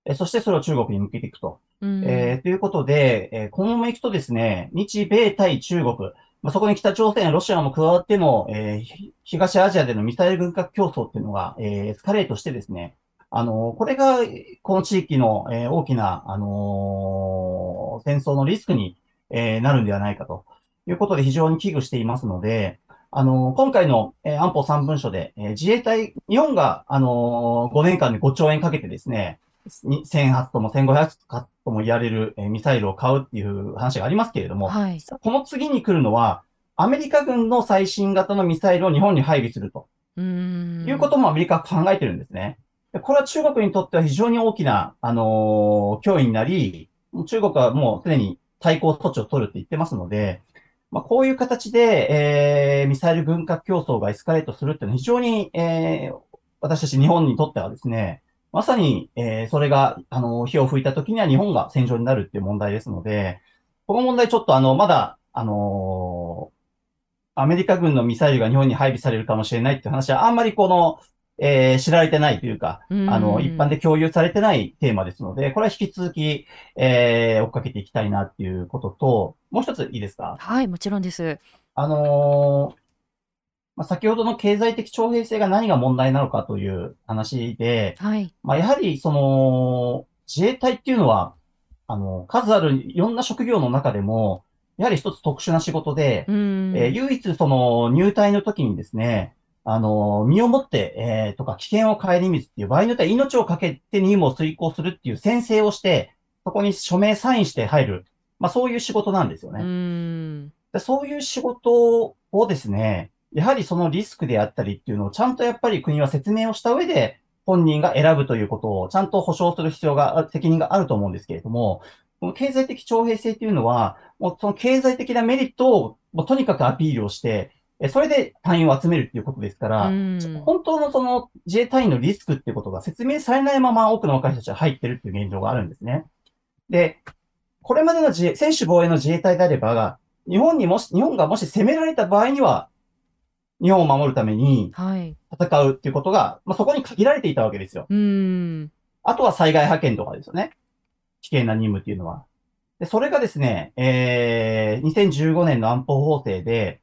えそしてそれを中国に向けていくと。えー、ということで、えこのままいくとですね、日米対中国、まあ、そこに北朝鮮、ロシアも加わっての、えー、東アジアでのミサイル軍拡競争っていうのが、えー、エスカレートしてですね、あの、これが、この地域の、えー、大きな、あの戦争のリスクに、えなるんではないかと。いうことで非常に危惧していますので、あの今回の、え安保3文書で、え自衛隊、日本が、あの5年間で5兆円かけてですね、1000発とも1500発とも言われるミサイルを買うっていう話がありますけれども、はい、この次に来るのは、アメリカ軍の最新型のミサイルを日本に配備すると。いうこともアメリカは考えてるんですね。これは中国にとっては非常に大きな、あのー、脅威になり、中国はもうすでに対抗措置を取るって言ってますので、まあ、こういう形で、えー、ミサイル軍拡競争がエスカレートするっていうのは非常に、えー、私たち日本にとってはですね、まさに、えー、それが、あの、火を吹いた時には日本が戦場になるっていう問題ですので、この問題ちょっとあの、まだ、あのー、アメリカ軍のミサイルが日本に配備されるかもしれないっていう話はあんまりこの、えー、知られてないというか、あの、一般で共有されてないテーマですので、これは引き続き、えー、追っかけていきたいなっていうことと、もう一ついいですか？はい、もちろんです。あのーまあ、先ほどの経済的徴兵制が何が問題なのかという話で、はい。まあ、やはり、その、自衛隊っていうのは、あの、数あるいろんな職業の中でも、やはり一つ特殊な仕事で、えー、唯一その入隊の時にですね、あの、身をもって、えー、とか危険を顧みずっていう場合によっては命をかけて任務を遂行するっていう宣誓をして、そこに署名サインして入る。まあそういう仕事なんですよね。でそういう仕事をですね、やはりそのリスクであったりっていうのをちゃんとやっぱり国は説明をした上で、本人が選ぶということをちゃんと保証する必要が、責任があると思うんですけれども、この経済的徴兵制っていうのは、もうその経済的なメリットをもうとにかくアピールをして、それで隊員を集めるっていうことですから、本当のその自衛隊員のリスクっていうことが説明されないまま多くの若い人たちが入ってるっていう現状があるんですね。で、これまでの自衛、選手防衛の自衛隊であれば、日本にもし、日本がもし攻められた場合には、日本を守るために戦うっていうことが、はい、まあ、そこに限られていたわけですよ。うんあとは災害派遣とかですよね。危険な任務っていうのは。で、それがですね、えー、2015年の安保法制で、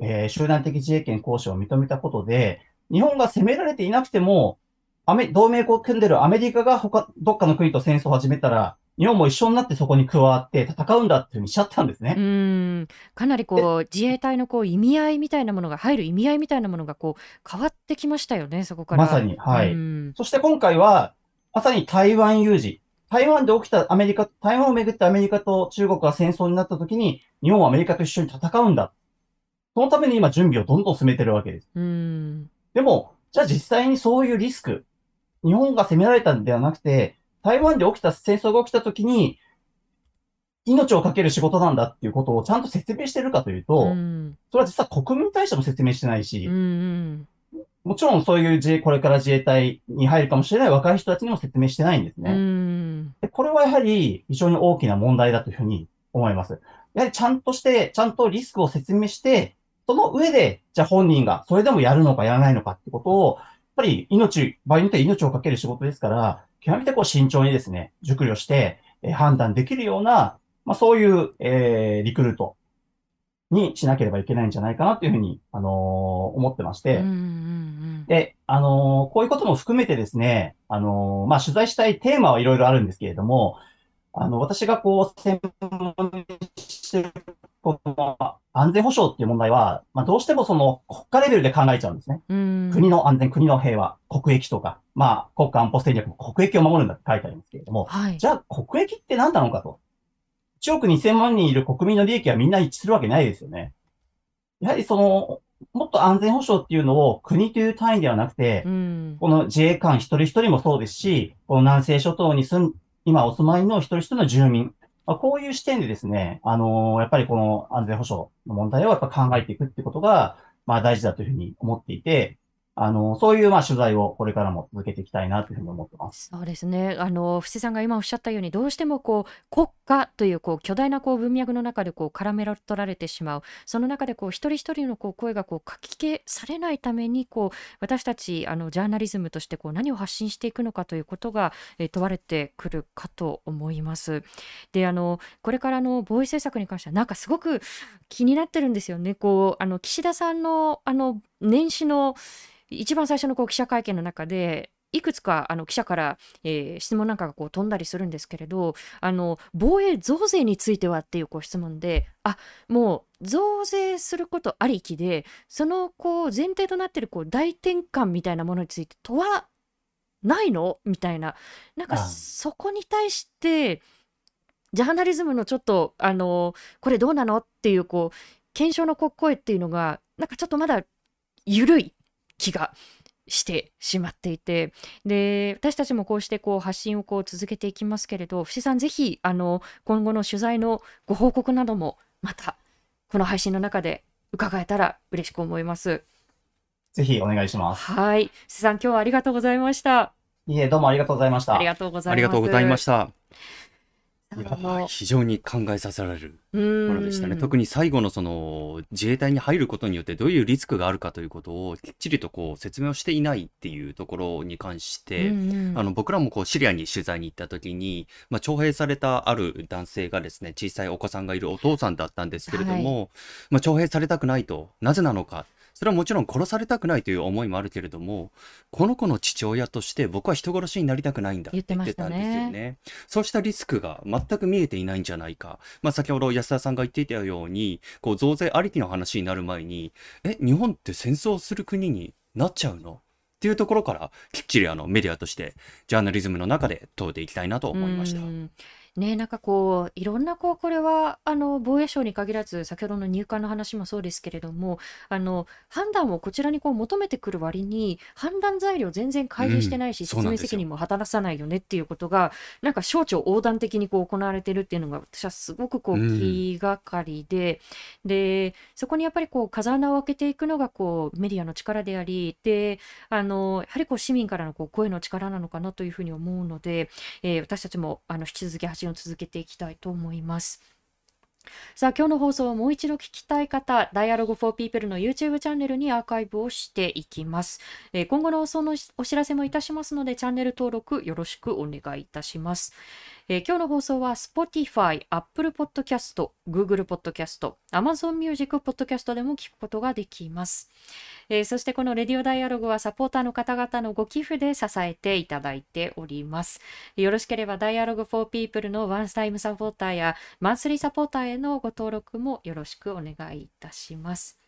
えー、集団的自衛権行使を認めたことで、日本が攻められていなくても、アメ同盟国を組んでるアメリカが他、どっかの国と戦争を始めたら、日本も一緒になってそこに加わって戦うんだっていうふうにしちゃったんですね。うんかなりこう自衛隊のこう意味合いみたいなものが入る意味合いみたいなものがこう変わってきましたよね、そこから。まさに、はい。そして今回は、まさに台湾有事。台湾で起きたアメリカ、台湾をめぐってアメリカと中国が戦争になった時に、日本はアメリカと一緒に戦うんだ。そのために今準備をどんどん進めてるわけです。うんでも、じゃあ実際にそういうリスク、日本が攻められたんではなくて、台湾で起きた戦争が起きたときに、命をかける仕事なんだっていうことをちゃんと説明してるかというと、うんそれは実は国民に対しても説明してないしうんう、んもちろんそういうこれから自衛隊に入るかもしれない若い人たちにも説明してないんですうね。んでこれはやはり非常に大きな問題だというふうに思います。やはりちゃんとして、ちゃんとリスクを説明して、その上で、じゃあ本人がそれでもやるのかやらないのかってことを、やっぱり命、場合によっては命をかける仕事ですから、極めてこう慎重にですね、熟慮して、えー判断できるような、まあそういう、えーリクルートにしなければいけないんじゃないかなというふうに、あのー思ってまして、うんうんで、あのーこういうことも含めてですね、あのーまあ、取材したいテーマはいろいろあるんですけれども、あの、私がこう、専門にしてる、この安全保障っていう問題は、まあ、どうしてもその国家レベルで考えちゃうんですね。うん国の安全、国の平和、国益とか、まあ、国家安保戦略も国益を守るんだって書いてありますけれども、はいじゃあ国益って何なのかと。1億2000万人いる国民の利益はみんな一致するわけないですよね。やはりその、もっと安全保障っていうのを国という単位ではなくて、うんこの自衛官一人一人もそうですし、この南西諸島に住ん、今お住まいの一人一人の住民、まあ、こういう視点でですね、あのーやっぱりこの安全保障の問題をやっぱ考えていくってことが、まあ大事だというふうに思っていて、あのそういうまあ取材をこれからも続けていきたいなというふうに思ってます。そうですね。あの布施さんが今おっしゃったように、どうしてもこう国家というこう巨大なこう文脈の中でこう絡め取られてしまう。その中でこう一人一人のこう声がこう書き消されないためにこう私たちあのジャーナリズムとしてこう何を発信していくのかということが、問われてくるかと思います。で、あのこれからの防衛政策に関してはなんかすごく気になってるんですよね。こうあの岸田さんのあの年始の一番最初のこう記者会見の中でいくつかあの記者から、えー質問なんかがこう飛んだりするんですけれどあの防衛増税についてはっていうこう質問であもう増税することありきでそのこう前提となっているこう大転換みたいなものについて問わないの？みたいな。なんかあ。そこに対してジャーナリズムのちょっとあのこれどうなの？っていうこう検証のこう声っていうのがなんかちょっとまだ緩い気がしてしまっていてで私たちもこうしてこう発信をこう続けていきますけれど伏さんぜひあの今後の取材のご報告などもまたこの配信の中で伺えたら嬉しく思います。ぜひお願いします。はい、伏さん今日はありがとうございました。いえ、どうもありがとうございました。ありがとうございます。ありがとうございました。いや非常に考えさせられるうものでしたね。ん特に最後のその自衛隊に入ることによってどういうリスクがあるかということをきっちりとこう説明をしていないっていうところに関して、うんうん。あの僕らもこうシリアに取材に行った時に、まあ、徴兵されたある男性がですね小さいお子さんがいるお父さんだったんですけれども、まあ、徴兵されたくないと。なぜなのかそれはもちろん殺されたくないという思いもあるけれどもこの子の父親として僕は人殺しになりたくないんだって言ってたんですよね。そうしたリスクが全く見えていないんじゃないか、まあ、先ほど安田さんが言っていたようにこう増税ありきの話になる前にえ日本って戦争する国になっちゃうの？っていうところからきっちりあのメディアとしてジャーナリズムの中で問うていきたいなと思いました。うんねなんかこういろんなこうこれはあの防衛省に限らず先ほどの入管の話もそうですけれどもあの判断をこちらにこう求めてくる割に判断材料全然開示してないし、うん説明責任も果たさないよねっていうことがなんか省庁横断的にこう行われてるっていうのが私はすごくこううん。気がかりで、でそこにやっぱりこう風穴を開けていくのがこうメディアの力でありであのやはりこう市民からのこう声の力なのかなというふうに思うので、えー私たちもあの引き続き発信を続けていきたいと思います。さあ今日の放送をもう一度聞きたい方、Dialogue for People の YouTube チャンネルにアーカイブをしていきます。えー今後の放送のお知らせもいたしますので、チャンネル登録よろしくお願いいたします。えー今日の放送は Spotify、Apple Podcast、Google Podcast、Amazon Music Podcast でも聞くことができます。えーそしてこのレディオダイアログはサポーターの方々のご寄付で支えていただいております。よろしければ Dialogue for People のワンタイムサポーターやマンスリーサポーターへのご登録もよろしくお願いいたします。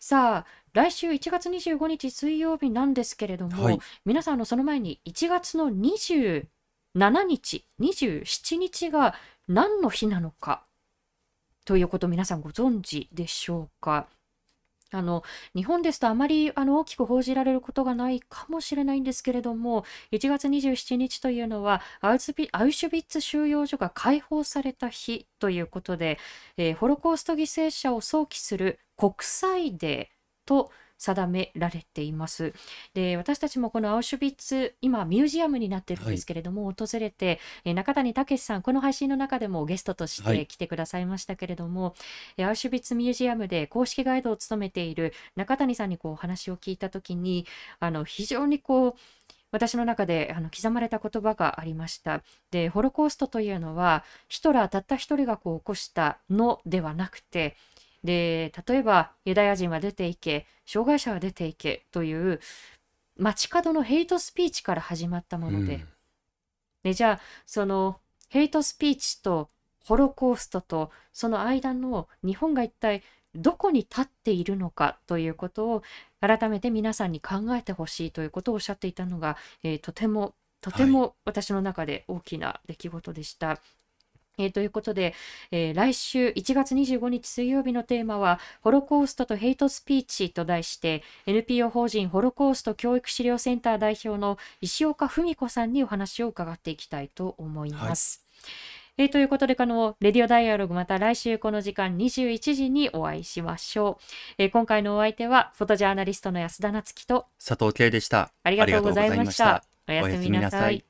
さあ、来週1月25日水曜日なんですけれども、はい皆さんあのその前に1月の7日、27日が何の日なのか？ということ皆さんご存知でしょうか？あの日本ですとあまりあの大きく報じられることがないかもしれないんですけれども1月27日というのはアウシュビッツ収容所が解放された日ということで、えー、ホロコースト犠牲者を想起する国際デーと定められています。で私たちもこのアウシュビッツ今ミュージアムになってるんですけれども、はい、訪れて、え中谷武さんこの配信の中でもゲストとして来てくださいましたけれども、はい、アウシュビッツミュージアムで公式ガイドを務めている中谷さんにこうお話を聞いた時にあの非常にこう私の中であの刻まれた言葉がありました。で、ホロコーストというのは、ヒトラーたった一人がこう起こしたのではなくて、で、例えばユダヤ人は出ていけ、障害者は出ていけという街角のヘイトスピーチから始まったもので、うん、でじゃあそのヘイトスピーチとホロコーストとその間の日本が一体どこに立っているのかということを改めて皆さんに考えてほしいということをおっしゃっていたのが、えー、とてもとても私の中で大きな出来事でした。えー、ということで、えー、来週1月25日水曜日のテーマは、ホロコーストとヘイトスピーチと題して、NPO 法人ホロコースト教育資料センター代表の石岡文子さんにお話を伺っていきたいと思います。はい、えー、ということで、このレディオダイアログまた来週この時間21時にお会いしましょう。えー、今回のお相手は、フォトジャーナリストの安田なつきと佐藤慶でした。ありがとうございました。おやすみなさい。